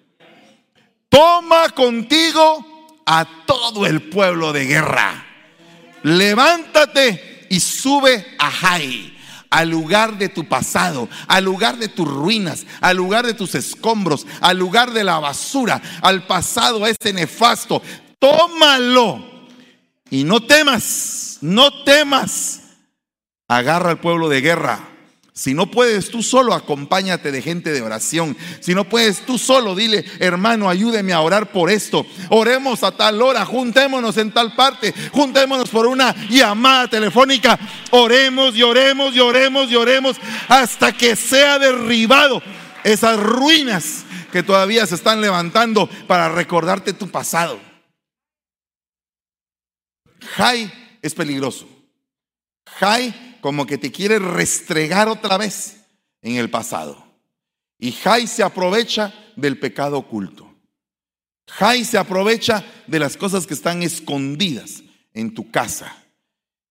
Toma contigo a todo el pueblo de guerra. Levántate y sube a Jai al lugar de tu pasado, al lugar de tus ruinas, al lugar de tus escombros, al lugar de la basura, al pasado ese nefasto. Tómalo y no temas, no temas. Agarra al pueblo de guerra si no puedes tú solo, acompáñate de gente de oración. Si no puedes tú solo, dile, hermano, ayúdeme a orar por esto. Oremos a tal hora, juntémonos en tal parte, juntémonos por una llamada telefónica. Oremos y oremos y oremos y oremos hasta que sea derribado esas ruinas que todavía se están levantando para recordarte tu pasado. Jai es peligroso. Jai como que te quiere restregar otra vez en el pasado. Y Jai se aprovecha del pecado oculto. Jai se aprovecha de las cosas que están escondidas en tu casa.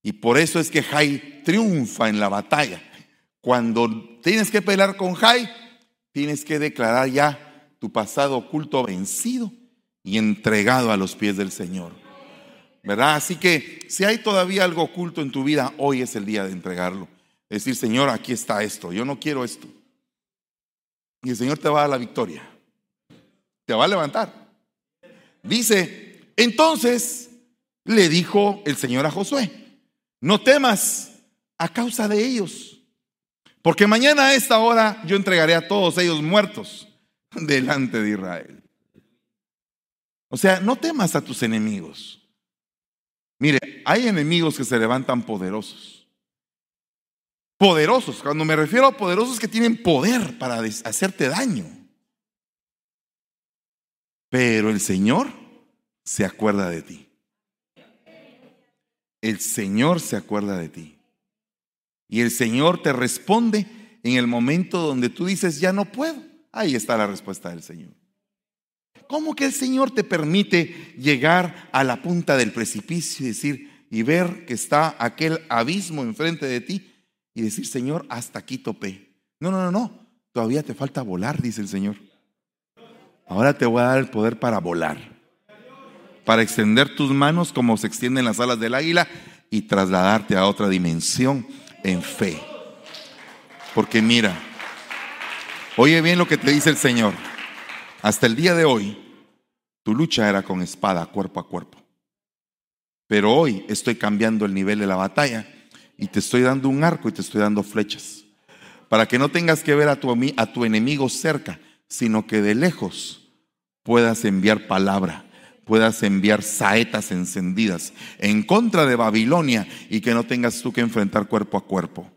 Y por eso es que Jai triunfa en la batalla. Cuando tienes que pelear con Jai, tienes que declarar ya tu pasado oculto vencido y entregado a los pies del Señor. ¿Verdad? Así que si hay todavía algo oculto en tu vida, hoy es el día de entregarlo. Decir, Señor, aquí está esto, yo no quiero esto. Y el Señor te va a dar la victoria. Te va a levantar. Dice, entonces le dijo el Señor a Josué, no temas a causa de ellos, porque mañana a esta hora yo entregaré a todos ellos muertos delante de Israel. O sea, no temas a tus enemigos. Mire, hay enemigos que se levantan poderosos. Poderosos, cuando me refiero a poderosos que tienen poder para hacerte daño. Pero el Señor se acuerda de ti. El Señor se acuerda de ti. Y el Señor te responde en el momento donde tú dices, ya no puedo. Ahí está la respuesta del Señor. ¿Cómo que el Señor te permite llegar a la punta del precipicio y decir y ver que está aquel abismo enfrente de ti y decir, Señor, hasta aquí topé? No, no, no, no. Todavía te falta volar, dice el Señor. Ahora te voy a dar el poder para volar, para extender tus manos como se extienden las alas del águila y trasladarte a otra dimensión en fe. Porque mira, oye bien lo que te dice el Señor. Hasta el día de hoy, tu lucha era con espada, cuerpo a cuerpo. Pero hoy estoy cambiando el nivel de la batalla y te estoy dando un arco y te estoy dando flechas. Para que no tengas que ver a tu, a tu enemigo cerca, sino que de lejos puedas enviar palabra, puedas enviar saetas encendidas en contra de Babilonia y que no tengas tú que enfrentar cuerpo a cuerpo.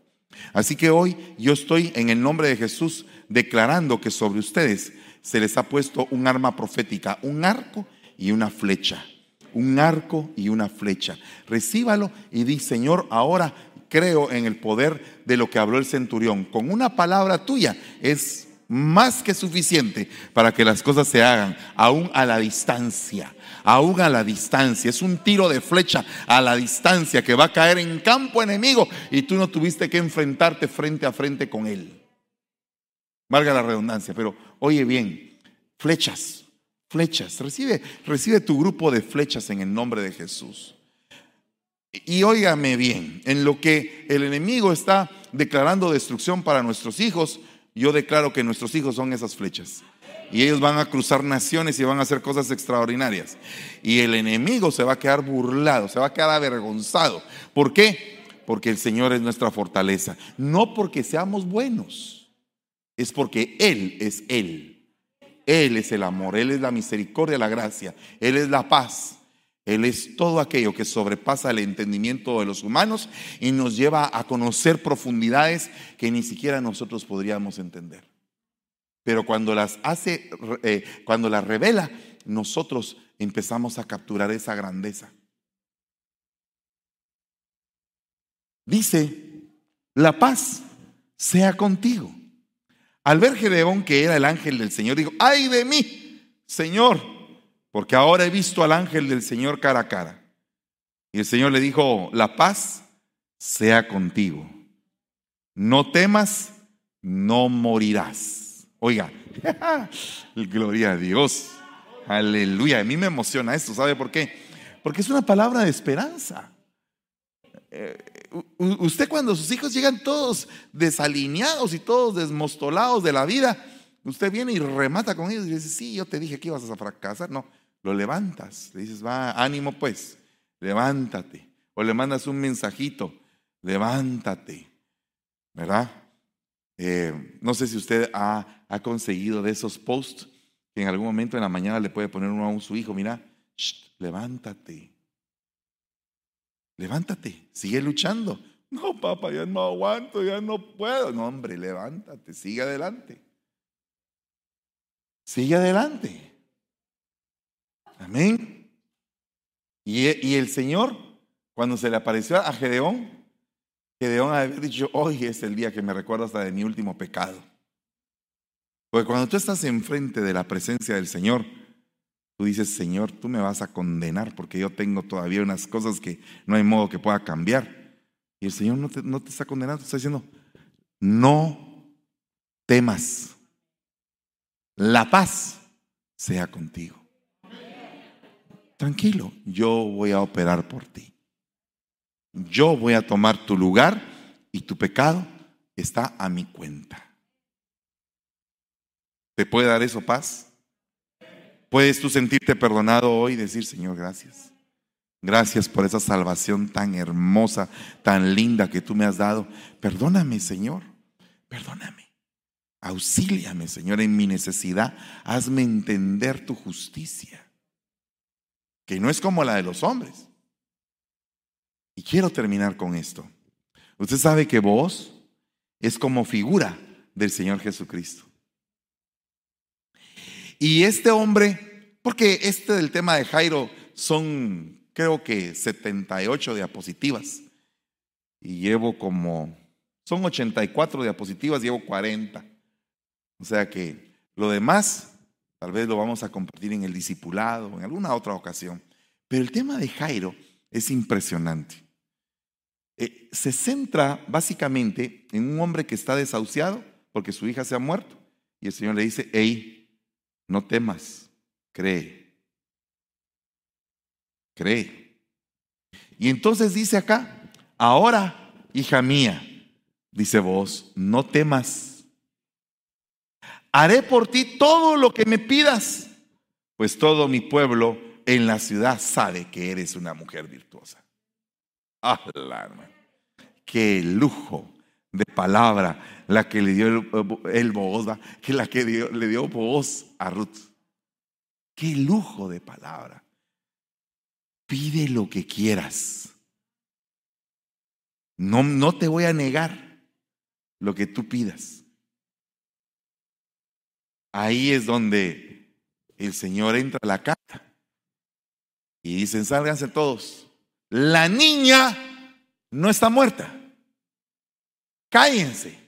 Así que hoy yo estoy en el nombre de Jesús declarando que sobre ustedes se les ha puesto un arma profética, un arco y una flecha. Un arco y una flecha. Recíbalo y di, Señor, ahora creo en el poder de lo que habló el centurión. Con una palabra tuya es más que suficiente para que las cosas se hagan, aún a la distancia, aún a la distancia. Es un tiro de flecha a la distancia que va a caer en campo enemigo y tú no tuviste que enfrentarte frente a frente con él. Valga la redundancia, pero oye bien, flechas, flechas, recibe, recibe tu grupo de flechas en el nombre de Jesús. Y óigame bien, en lo que el enemigo está declarando destrucción para nuestros hijos, yo declaro que nuestros hijos son esas flechas. Y ellos van a cruzar naciones y van a hacer cosas extraordinarias. Y el enemigo se va a quedar burlado, se va a quedar avergonzado. ¿Por qué? Porque el Señor es nuestra fortaleza. No porque seamos buenos, es porque Él es Él. Él es el amor, Él es la misericordia, la gracia, Él es la paz. Él es todo aquello que sobrepasa el entendimiento de los humanos y nos lleva a conocer profundidades que ni siquiera nosotros podríamos entender. Pero cuando las hace, eh, cuando las revela, nosotros empezamos a capturar esa grandeza. Dice, la paz sea contigo. Al ver Gedeón que era el ángel del Señor, dijo, ay de mí, Señor, porque ahora he visto al ángel del Señor cara a cara. Y el Señor le dijo, la paz sea contigo. No temas, no morirás. Oiga, (laughs) gloria a Dios. Aleluya. A mí me emociona esto. ¿Sabe por qué? Porque es una palabra de esperanza. Eh, usted cuando sus hijos llegan todos desalineados y todos desmostolados de la vida, usted viene y remata con ellos y dice, sí, yo te dije que ibas a fracasar. No, lo levantas, le dices, va, ánimo pues, levántate. O le mandas un mensajito, levántate, ¿verdad? Eh, no sé si usted ha, ha, conseguido de esos posts que en algún momento en la mañana le puede poner uno a su hijo, mira, levántate, levántate, sigue luchando. No, papá, ya no aguanto, ya no puedo. No, hombre, levántate, sigue adelante. Sigue adelante. Amén. Y, el Señor, cuando se le apareció a Gedeón, Gedeón había dicho, hoy es el día que me recuerda hasta de mi último pecado. Porque cuando tú estás enfrente de la presencia del Señor, tú dices, Señor, tú me vas a condenar porque yo tengo todavía unas cosas que no hay modo que pueda cambiar. Y el Señor no te, está condenando, te está diciendo, no temas, la paz sea contigo tranquilo, yo voy a operar por ti. Yo voy a tomar tu lugar y tu pecado está a mi cuenta. ¿Te puede dar eso paz? ¿Puedes tú sentirte perdonado hoy y decir, Señor, gracias? Gracias por esa salvación tan hermosa, tan linda que tú me has dado. Perdóname, Señor. Perdóname. Auxíliame, Señor, en mi necesidad. Hazme entender tu justicia. que no es como la de los hombres. Y quiero terminar con esto. Usted sabe que vos es como figura del Señor Jesucristo. Y este hombre, porque este del tema de Jairo son creo que 78 diapositivas. Y llevo como, son 84 diapositivas, llevo 40. O sea que lo demás, tal vez lo vamos a compartir en el discipulado en alguna otra ocasión. Pero el tema de Jairo es impresionante. Eh, se centra básicamente en un hombre que está desahuciado porque su hija se ha muerto. Y el Señor le dice, hey, no temas, cree. Cree. Y entonces dice acá, ahora, hija mía, dice vos, no temas. Haré por ti todo lo que me pidas, pues todo mi pueblo en la ciudad sabe que eres una mujer virtuosa. Ah, qué lujo de palabra la que le dio el, el que la que le dio voz a Ruth. Qué lujo de palabra. Pide lo que quieras. No, no te voy a negar lo que tú pidas. Ahí es donde el Señor entra a la casa y dicen, sálganse todos. La niña no está muerta. Cállense.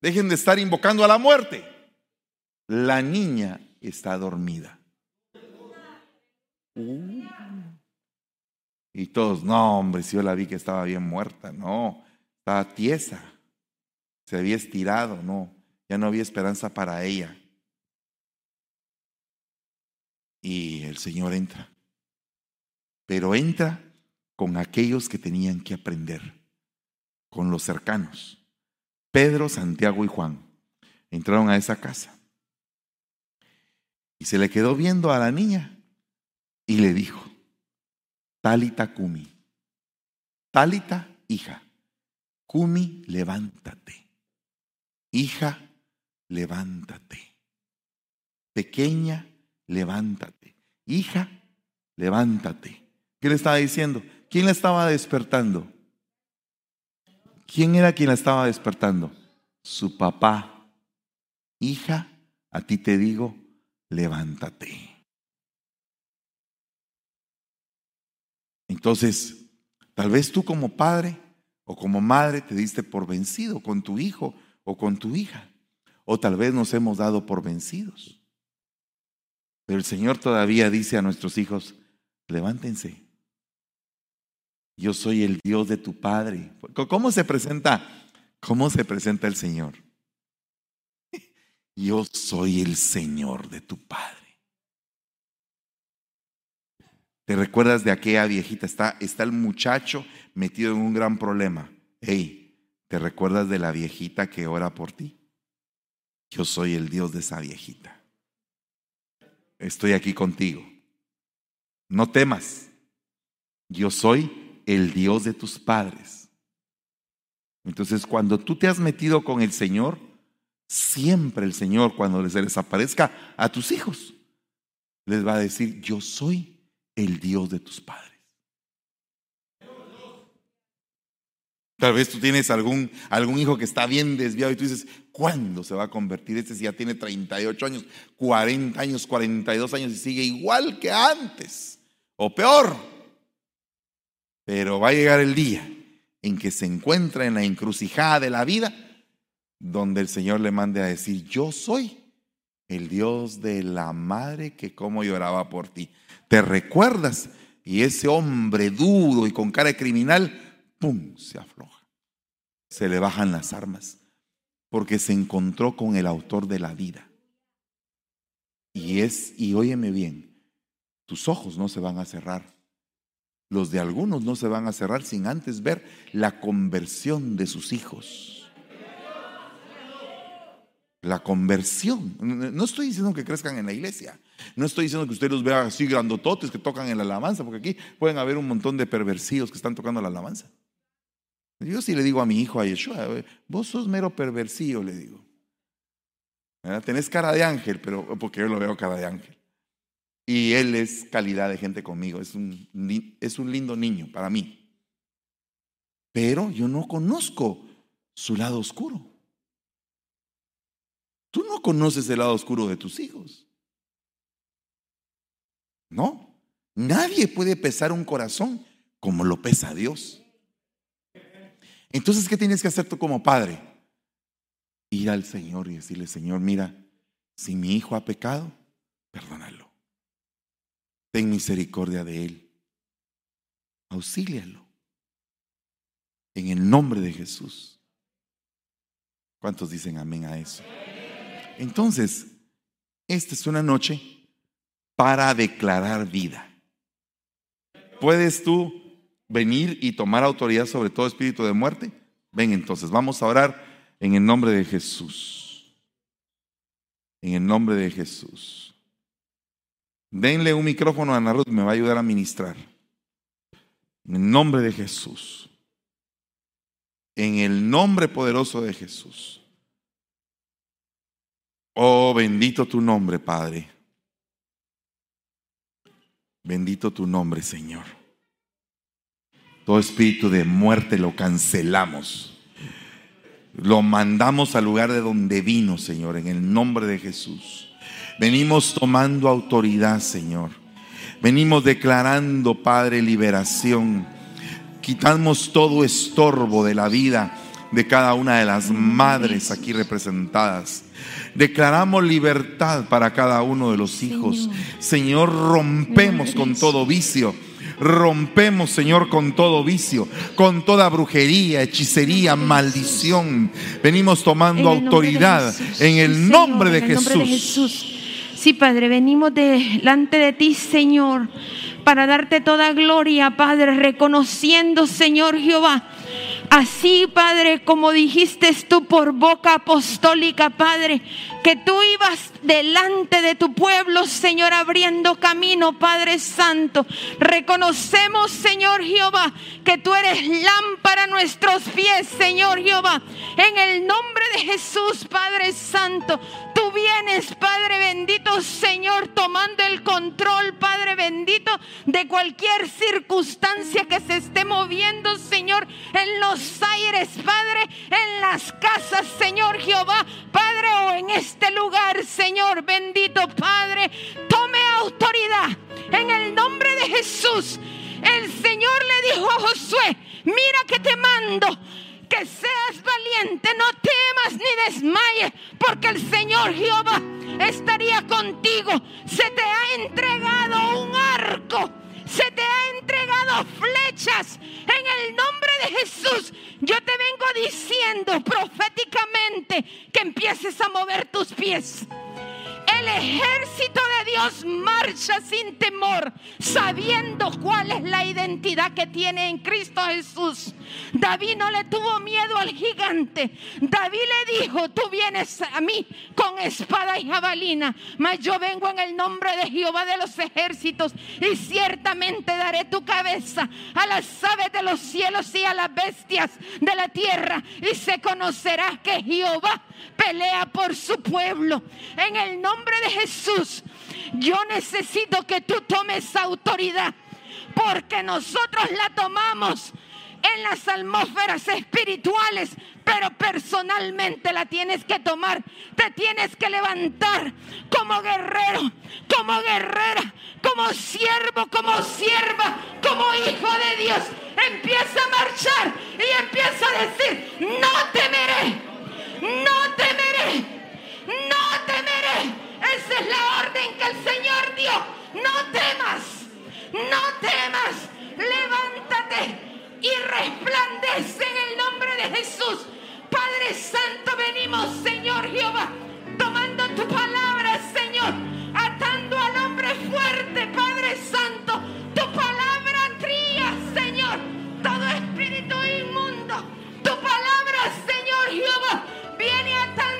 Dejen de estar invocando a la muerte. La niña está dormida. Uh. Y todos, no, hombre, si yo la vi que estaba bien muerta, no, estaba tiesa, se había estirado, no, ya no había esperanza para ella. Y el Señor entra, pero entra con aquellos que tenían que aprender, con los cercanos. Pedro, Santiago y Juan entraron a esa casa. Y se le quedó viendo a la niña y le dijo, Talita Kumi. Talita, hija. Kumi, levántate. Hija, levántate. Pequeña, levántate. Hija, levántate. ¿Qué le estaba diciendo? ¿Quién la estaba despertando? ¿Quién era quien la estaba despertando? Su papá. Hija, a ti te digo, levántate. Entonces, tal vez tú como padre o como madre te diste por vencido con tu hijo o con tu hija. O tal vez nos hemos dado por vencidos. Pero el Señor todavía dice a nuestros hijos, levántense. Yo soy el Dios de tu Padre. ¿Cómo se presenta? ¿Cómo se presenta el Señor? Yo soy el Señor de tu Padre. ¿Te recuerdas de aquella viejita? Está, está el muchacho metido en un gran problema. Hey, ¿te recuerdas de la viejita que ora por ti? Yo soy el Dios de esa viejita. Estoy aquí contigo. No temas. Yo soy el Dios de tus padres. Entonces, cuando tú te has metido con el Señor, siempre el Señor, cuando se les aparezca a tus hijos, les va a decir, yo soy el Dios de tus padres. Tal vez tú tienes algún, algún hijo que está bien desviado y tú dices, ¿cuándo se va a convertir? Este si ya tiene 38 años, 40 años, 42 años y sigue igual que antes, o peor. Pero va a llegar el día en que se encuentra en la encrucijada de la vida, donde el Señor le mande a decir, yo soy el Dios de la madre que como lloraba por ti te recuerdas y ese hombre duro y con cara criminal, ¡pum!, se afloja. Se le bajan las armas porque se encontró con el autor de la vida. Y es, y óyeme bien, tus ojos no se van a cerrar. Los de algunos no se van a cerrar sin antes ver la conversión de sus hijos la conversión. No estoy diciendo que crezcan en la iglesia. No estoy diciendo que usted los vea así grandototes que tocan en la alabanza, porque aquí pueden haber un montón de perversivos que están tocando la alabanza. Yo sí le digo a mi hijo, a Yeshua, vos sos mero perversivo, le digo. Tenés cara de ángel, pero porque yo lo veo cara de ángel. Y él es calidad de gente conmigo, es un, es un lindo niño para mí. Pero yo no conozco su lado oscuro. Tú no conoces el lado oscuro de tus hijos. No, nadie puede pesar un corazón como lo pesa Dios. Entonces, ¿qué tienes que hacer tú como padre? Ir al Señor y decirle, Señor, mira, si mi hijo ha pecado. Ten misericordia de él. Auxílialo. En el nombre de Jesús. ¿Cuántos dicen amén a eso? Entonces, esta es una noche para declarar vida. ¿Puedes tú venir y tomar autoridad sobre todo espíritu de muerte? Ven entonces, vamos a orar en el nombre de Jesús. En el nombre de Jesús. Denle un micrófono a Ana me va a ayudar a ministrar. En el nombre de Jesús. En el nombre poderoso de Jesús. Oh, bendito tu nombre, Padre. Bendito tu nombre, Señor. Todo espíritu de muerte lo cancelamos. Lo mandamos al lugar de donde vino, Señor, en el nombre de Jesús. Venimos tomando autoridad, Señor. Venimos declarando, Padre, liberación. Quitamos todo estorbo de la vida de cada una de las madres aquí representadas. Declaramos libertad para cada uno de los hijos. Señor, rompemos con todo vicio. Rompemos, Señor, con todo vicio, con toda brujería, hechicería, maldición. Venimos tomando autoridad en el nombre de Jesús.
Sí, Padre, venimos delante de ti, Señor, para darte toda gloria, Padre, reconociendo, Señor Jehová, Así, Padre, como dijiste tú por boca apostólica, Padre, que tú ibas delante de tu pueblo, Señor, abriendo camino, Padre Santo. Reconocemos, Señor Jehová, que tú eres lámpara a nuestros pies, Señor Jehová. En el nombre de Jesús, Padre Santo, tú vienes, Padre bendito, Señor, tomando el control, Padre bendito, de cualquier circunstancia que se esté moviendo, Señor, en los aires, Padre, en las casas, Señor Jehová, Padre, o en este lugar, Señor bendito Padre, tome autoridad en el nombre de Jesús. El Señor le dijo a Josué, mira que te mando que seas valiente, no temas ni desmayes, porque el Señor Jehová estaría contigo. Se te ha entregado un arco, se te ha entregado flechas. En el nombre de Jesús, yo te vengo diciendo proféticamente que empieces a mover tus pies. El ejército de Dios marcha sin temor, sabiendo cuál es la identidad que tiene en Cristo Jesús. David no le tuvo miedo al gigante. David le dijo, tú vienes a mí con espada y jabalina, mas yo vengo en el nombre de Jehová de los ejércitos y ciertamente daré tu cabeza a las aves de los cielos y a las bestias de la tierra y se conocerá que Jehová pelea por su pueblo. En el nombre de Jesús, yo necesito que tú tomes autoridad porque nosotros la tomamos en las atmósferas espirituales, pero personalmente la tienes que tomar. Te tienes que levantar como guerrero, como guerrera, como siervo, como sierva, como hijo de Dios. Empieza a marchar y empieza a decir, no temeré, no temeré, no temeré. Esa es la orden que el Señor dio. No temas, no temas, levántate y resplandece en el nombre de Jesús. Padre Santo, venimos, Señor Jehová, tomando tu palabra, Señor, atando al hombre fuerte, Padre Santo. Tu palabra tría, Señor, todo espíritu inmundo. Tu palabra, Señor Jehová, viene atando, sujetando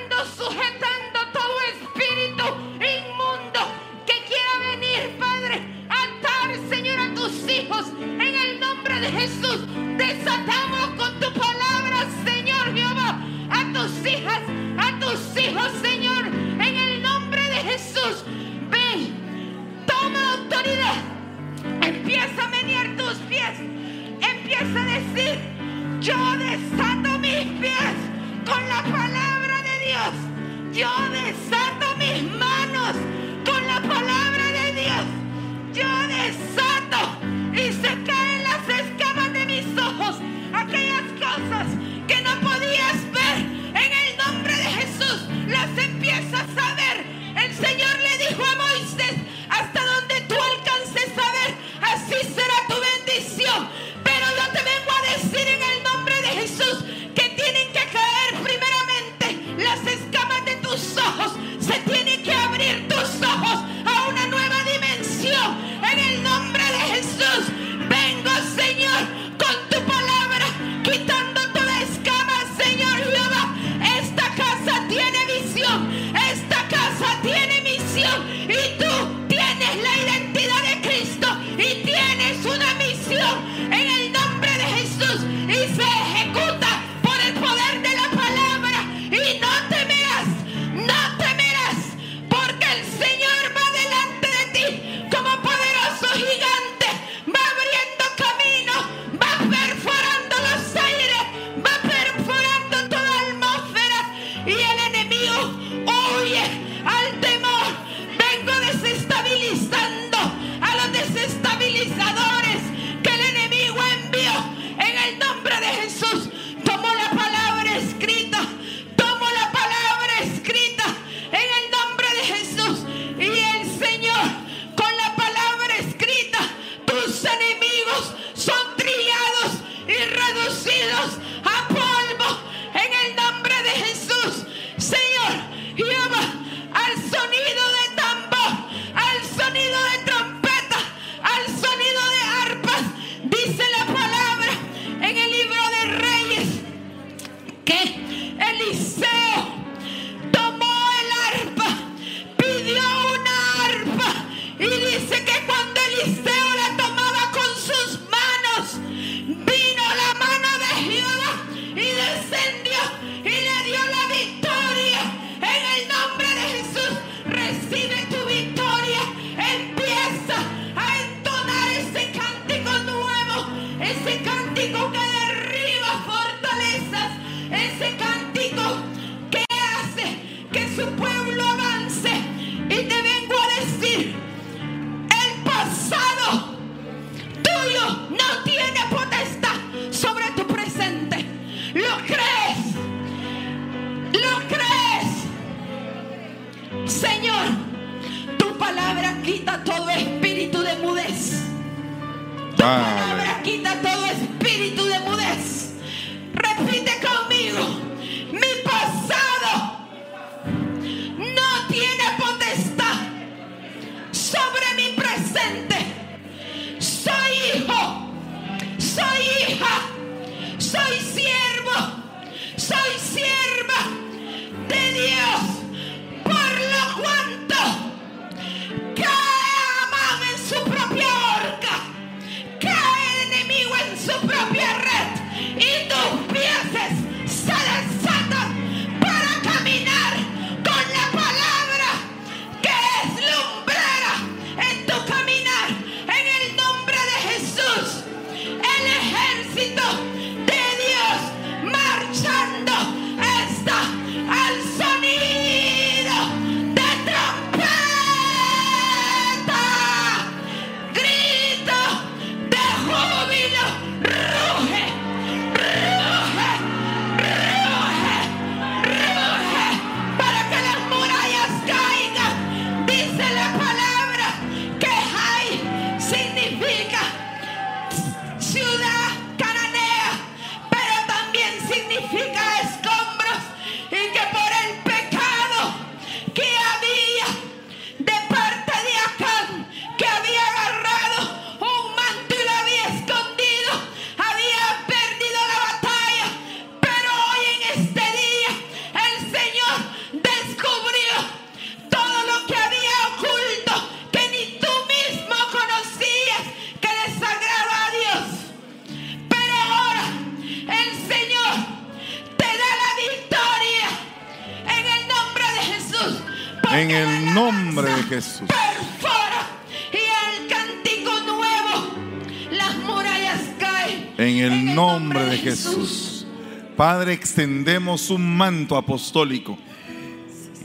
extendemos un manto apostólico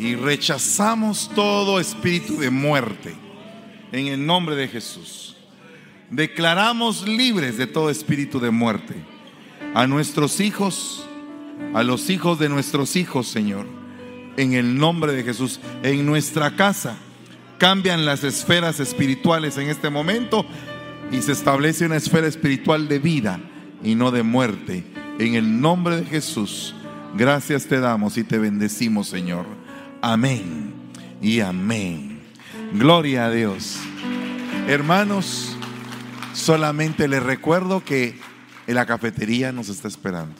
y rechazamos todo espíritu de muerte. En el nombre de Jesús. Declaramos libres de todo espíritu de muerte. A nuestros hijos, a los hijos de nuestros hijos, Señor. En el nombre de Jesús. En nuestra casa cambian las esferas espirituales en este momento y se establece una esfera espiritual de vida y no de muerte. En el nombre de Jesús, gracias te damos y te bendecimos, Señor. Amén y amén. Gloria a Dios. Hermanos, solamente les recuerdo que en la cafetería nos está esperando.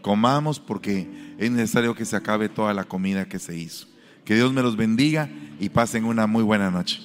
Comamos porque es necesario que se acabe toda la comida que se hizo. Que Dios me los bendiga y pasen una muy buena noche.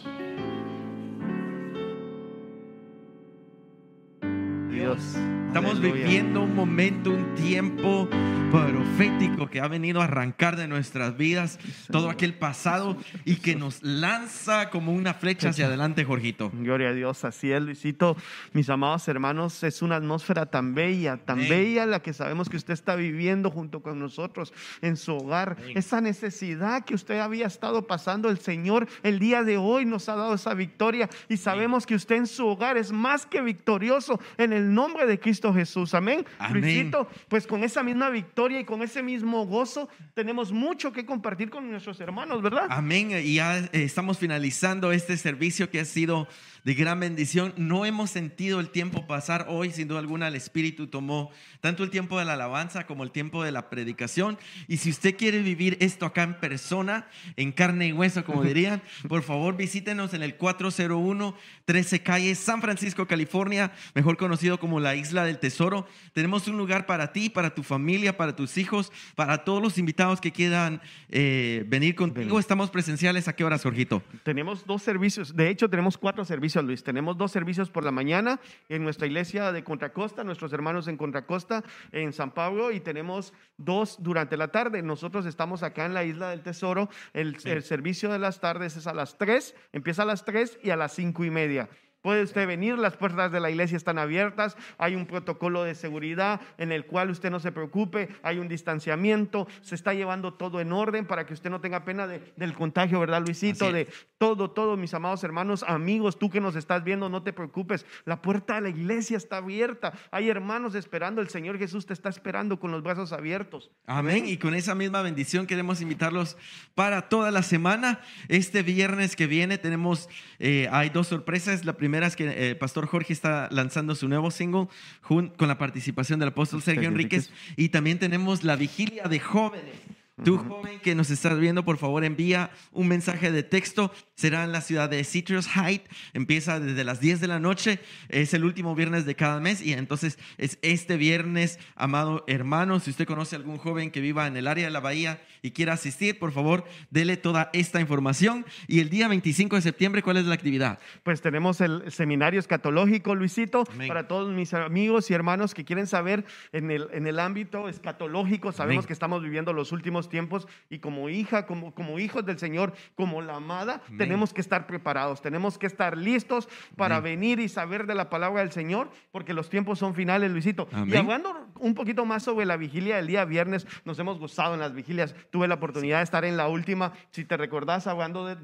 Viviendo un momento, un tiempo profético que ha venido a arrancar de nuestras vidas todo aquel pasado y que nos lanza como una flecha hacia adelante, Jorgito.
Gloria a Dios, así es, Luisito. Mis amados hermanos, es una atmósfera tan bella, tan bella la que sabemos que usted está viviendo junto con nosotros en su hogar. Esa necesidad que usted había estado pasando, el Señor el día de hoy nos ha dado esa victoria y sabemos que usted en su hogar es más que victorioso en el nombre de Cristo Jesús. Amén.
Amén.
Luisito, pues con esa misma victoria y con ese mismo gozo tenemos mucho que compartir con nuestros hermanos, ¿verdad?
Amén. Y ya eh, estamos finalizando este servicio que ha sido de gran bendición. No hemos sentido el tiempo pasar hoy, sin duda alguna el Espíritu tomó tanto el tiempo de la alabanza como el tiempo de la predicación. Y si usted quiere vivir esto acá en persona, en carne y hueso, como (laughs) dirían, por favor visítenos en el 401 13 Calle, San Francisco, California, mejor conocido como la Isla del Tesoro. Tenemos un lugar para ti, para tu familia, para tus hijos, para todos los invitados que quieran eh, venir contigo. Estamos presenciales. ¿A qué horas, Jorgito?
Tenemos dos servicios, de hecho tenemos cuatro servicios, Luis. Tenemos dos servicios por la mañana en nuestra iglesia de Contracosta, nuestros hermanos en Contracosta, en San Pablo, y tenemos dos durante la tarde. Nosotros estamos acá en la Isla del Tesoro. El, el servicio de las tardes es a las tres, empieza a las tres y a las cinco y media. Puede usted venir, las puertas de la iglesia están abiertas, hay un protocolo de seguridad en el cual usted no se preocupe, hay un distanciamiento, se está llevando todo en orden para que usted no tenga pena de- del contagio, ¿verdad, Luisito? De todo, todo, mis amados hermanos, amigos, tú que nos estás viendo, no te preocupes, la puerta de la iglesia está abierta, hay hermanos esperando, el Señor Jesús te está esperando con los brazos abiertos.
Amén. Y con esa misma bendición queremos invitarlos para toda la semana. Este viernes que viene tenemos, eh, hay dos sorpresas. La primera es que eh, el Pastor Jorge está lanzando su nuevo single jun- con la participación del apóstol Sergio
Sergio
Enríquez. Y también tenemos la vigilia de jóvenes. Tú, joven que nos estás viendo, por favor, envía un mensaje de texto. Será en la ciudad de Citrus Heights. Empieza desde las 10 de la noche. Es el último viernes de cada mes. Y entonces es este viernes, amado hermano. Si usted conoce a algún joven que viva en el área de la bahía y quiera asistir, por favor, dele toda esta información. Y el día 25 de septiembre, ¿cuál es la actividad?
Pues tenemos el seminario escatológico, Luisito,
Amén.
para todos mis amigos y hermanos que quieren saber en el, en el ámbito escatológico. Sabemos
Amén.
que estamos viviendo los últimos tiempos y como hija, como, como hijos del Señor, como la amada,
Amén.
tenemos que estar preparados, tenemos que estar listos para
Amén.
venir y saber de la palabra del Señor, porque los tiempos son finales, Luisito. Y
Amén.
hablando un poquito más sobre la vigilia del día viernes, nos hemos gozado en las vigilias. Tuve la oportunidad de estar en la última, si te recordás, hablando de,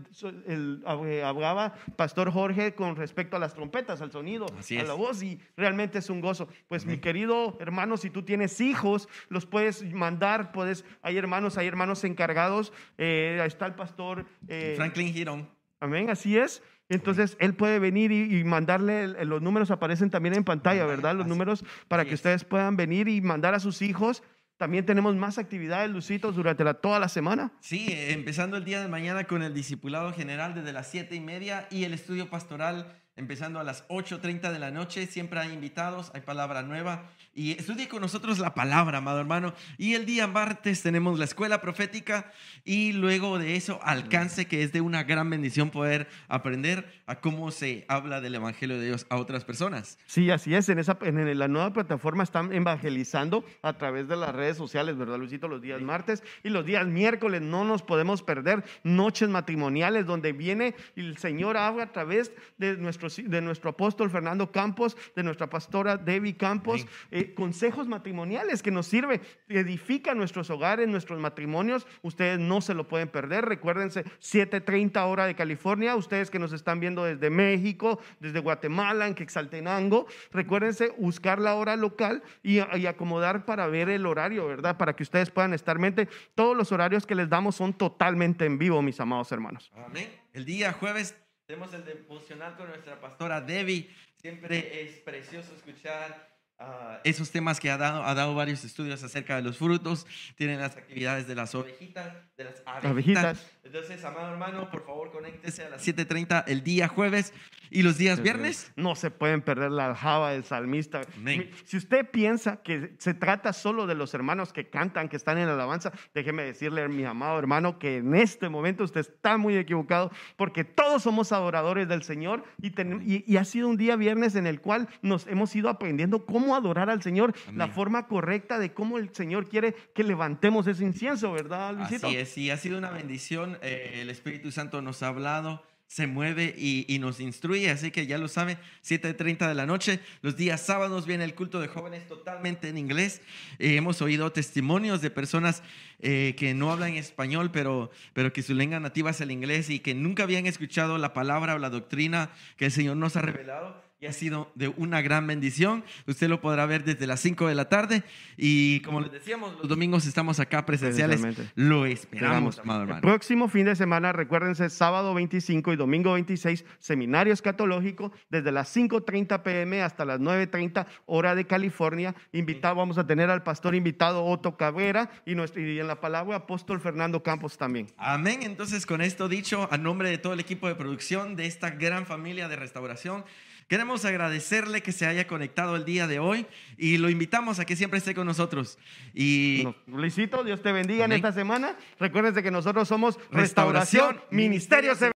el, eh, hablaba Pastor Jorge con respecto a las trompetas, al sonido,
Así
a la voz, y realmente es un gozo. Pues mi querido hermano, si tú tienes hijos, los puedes mandar, puedes, hay hermanos, hay hermanos encargados, eh, ahí está el pastor. eh,
Franklin Girón.
Amén, así es. Entonces, él puede venir y, y mandarle, el- los números aparecen también en pantalla, ¿verdad? Los
así-
números para que
es.
ustedes puedan venir y mandar a sus hijos. También tenemos más actividades, Lucitos, durante la, toda la semana.
Sí, empezando el día de mañana con el discipulado general desde las 7 y media y el estudio pastoral empezando a las 8.30 de la noche. Siempre hay invitados, hay palabra nueva. Y estudie con nosotros la palabra, amado hermano. Y el día martes tenemos la escuela profética y luego de eso alcance, que es de una gran bendición poder aprender a cómo se habla del Evangelio de Dios a otras personas.
Sí, así es. En, esa, en la nueva plataforma están evangelizando a través de las redes sociales, ¿verdad, Luisito? Los días martes y los días miércoles no nos podemos perder noches matrimoniales donde viene el Señor habla a través de nuestros de nuestro apóstol Fernando Campos, de nuestra pastora Debbie Campos, eh, consejos matrimoniales que nos sirve, edifica nuestros hogares, nuestros matrimonios. Ustedes no se lo pueden perder. Recuérdense, 7:30 hora de California. Ustedes que nos están viendo desde México, desde Guatemala, en Quetzaltenango, recuérdense buscar la hora local y, y acomodar para ver el horario, ¿verdad? Para que ustedes puedan estar en mente. Todos los horarios que les damos son totalmente en vivo, mis amados hermanos.
Amén. El día jueves tenemos el devocional con nuestra pastora Debbie. Siempre es precioso escuchar ah, esos temas que ha dado, ha dado varios estudios acerca de los frutos. Tienen las actividades de las ovejitas, de las. Abejitas. Entonces, amado hermano, por favor, conéctese a las 7.30 el día jueves y los días viernes.
No se pueden perder la aljaba del salmista.
Amén.
Si usted piensa que se trata solo de los hermanos que cantan, que están en la alabanza, déjeme decirle, mi amado hermano, que en este momento usted está muy equivocado, porque todos somos adoradores del Señor y, ten- y- y ha sido un día viernes en el cual nos hemos ido aprendiendo cómo adorar al Señor, la
Amén.
forma correcta de cómo el Señor quiere que levantemos ese incienso, ¿verdad, Luisito?
Así es, y ha sido una bendición. Eh, el Espíritu Santo nos ha hablado, se mueve y, nos instruye, así que ya lo sabe, 7.30 de la noche. Los días sábados viene el culto de jóvenes totalmente en inglés. Eh, hemos oído testimonios de personas eh, que no hablan español, pero, pero que su lengua nativa es el inglés y que nunca habían escuchado la palabra o la doctrina que el Señor nos ha revelado. Y ha sido de una gran bendición. Usted lo podrá ver desde las 5 de la tarde. Y como les decíamos, los domingos estamos acá presenciales. Lo esperamos, amado
El
hermano.
próximo fin de semana, recuérdense, sábado 25 y domingo 26, seminario escatológico, desde las 5.30 pm hasta las 9.30 hora de California. Invitado, vamos a tener al pastor invitado Otto Cabrera y, nuestro, y en la palabra apóstol Fernando Campos también.
Amén. Entonces, con esto dicho, a nombre de todo el equipo de producción de esta gran familia de restauración, queremos agradecerle que se haya conectado el día de hoy y lo invitamos a que siempre esté con nosotros. Y
Luisito, Dios te bendiga
Amén.
en esta semana. Recuérdense que nosotros somos
Restauración
Restauración Ministerios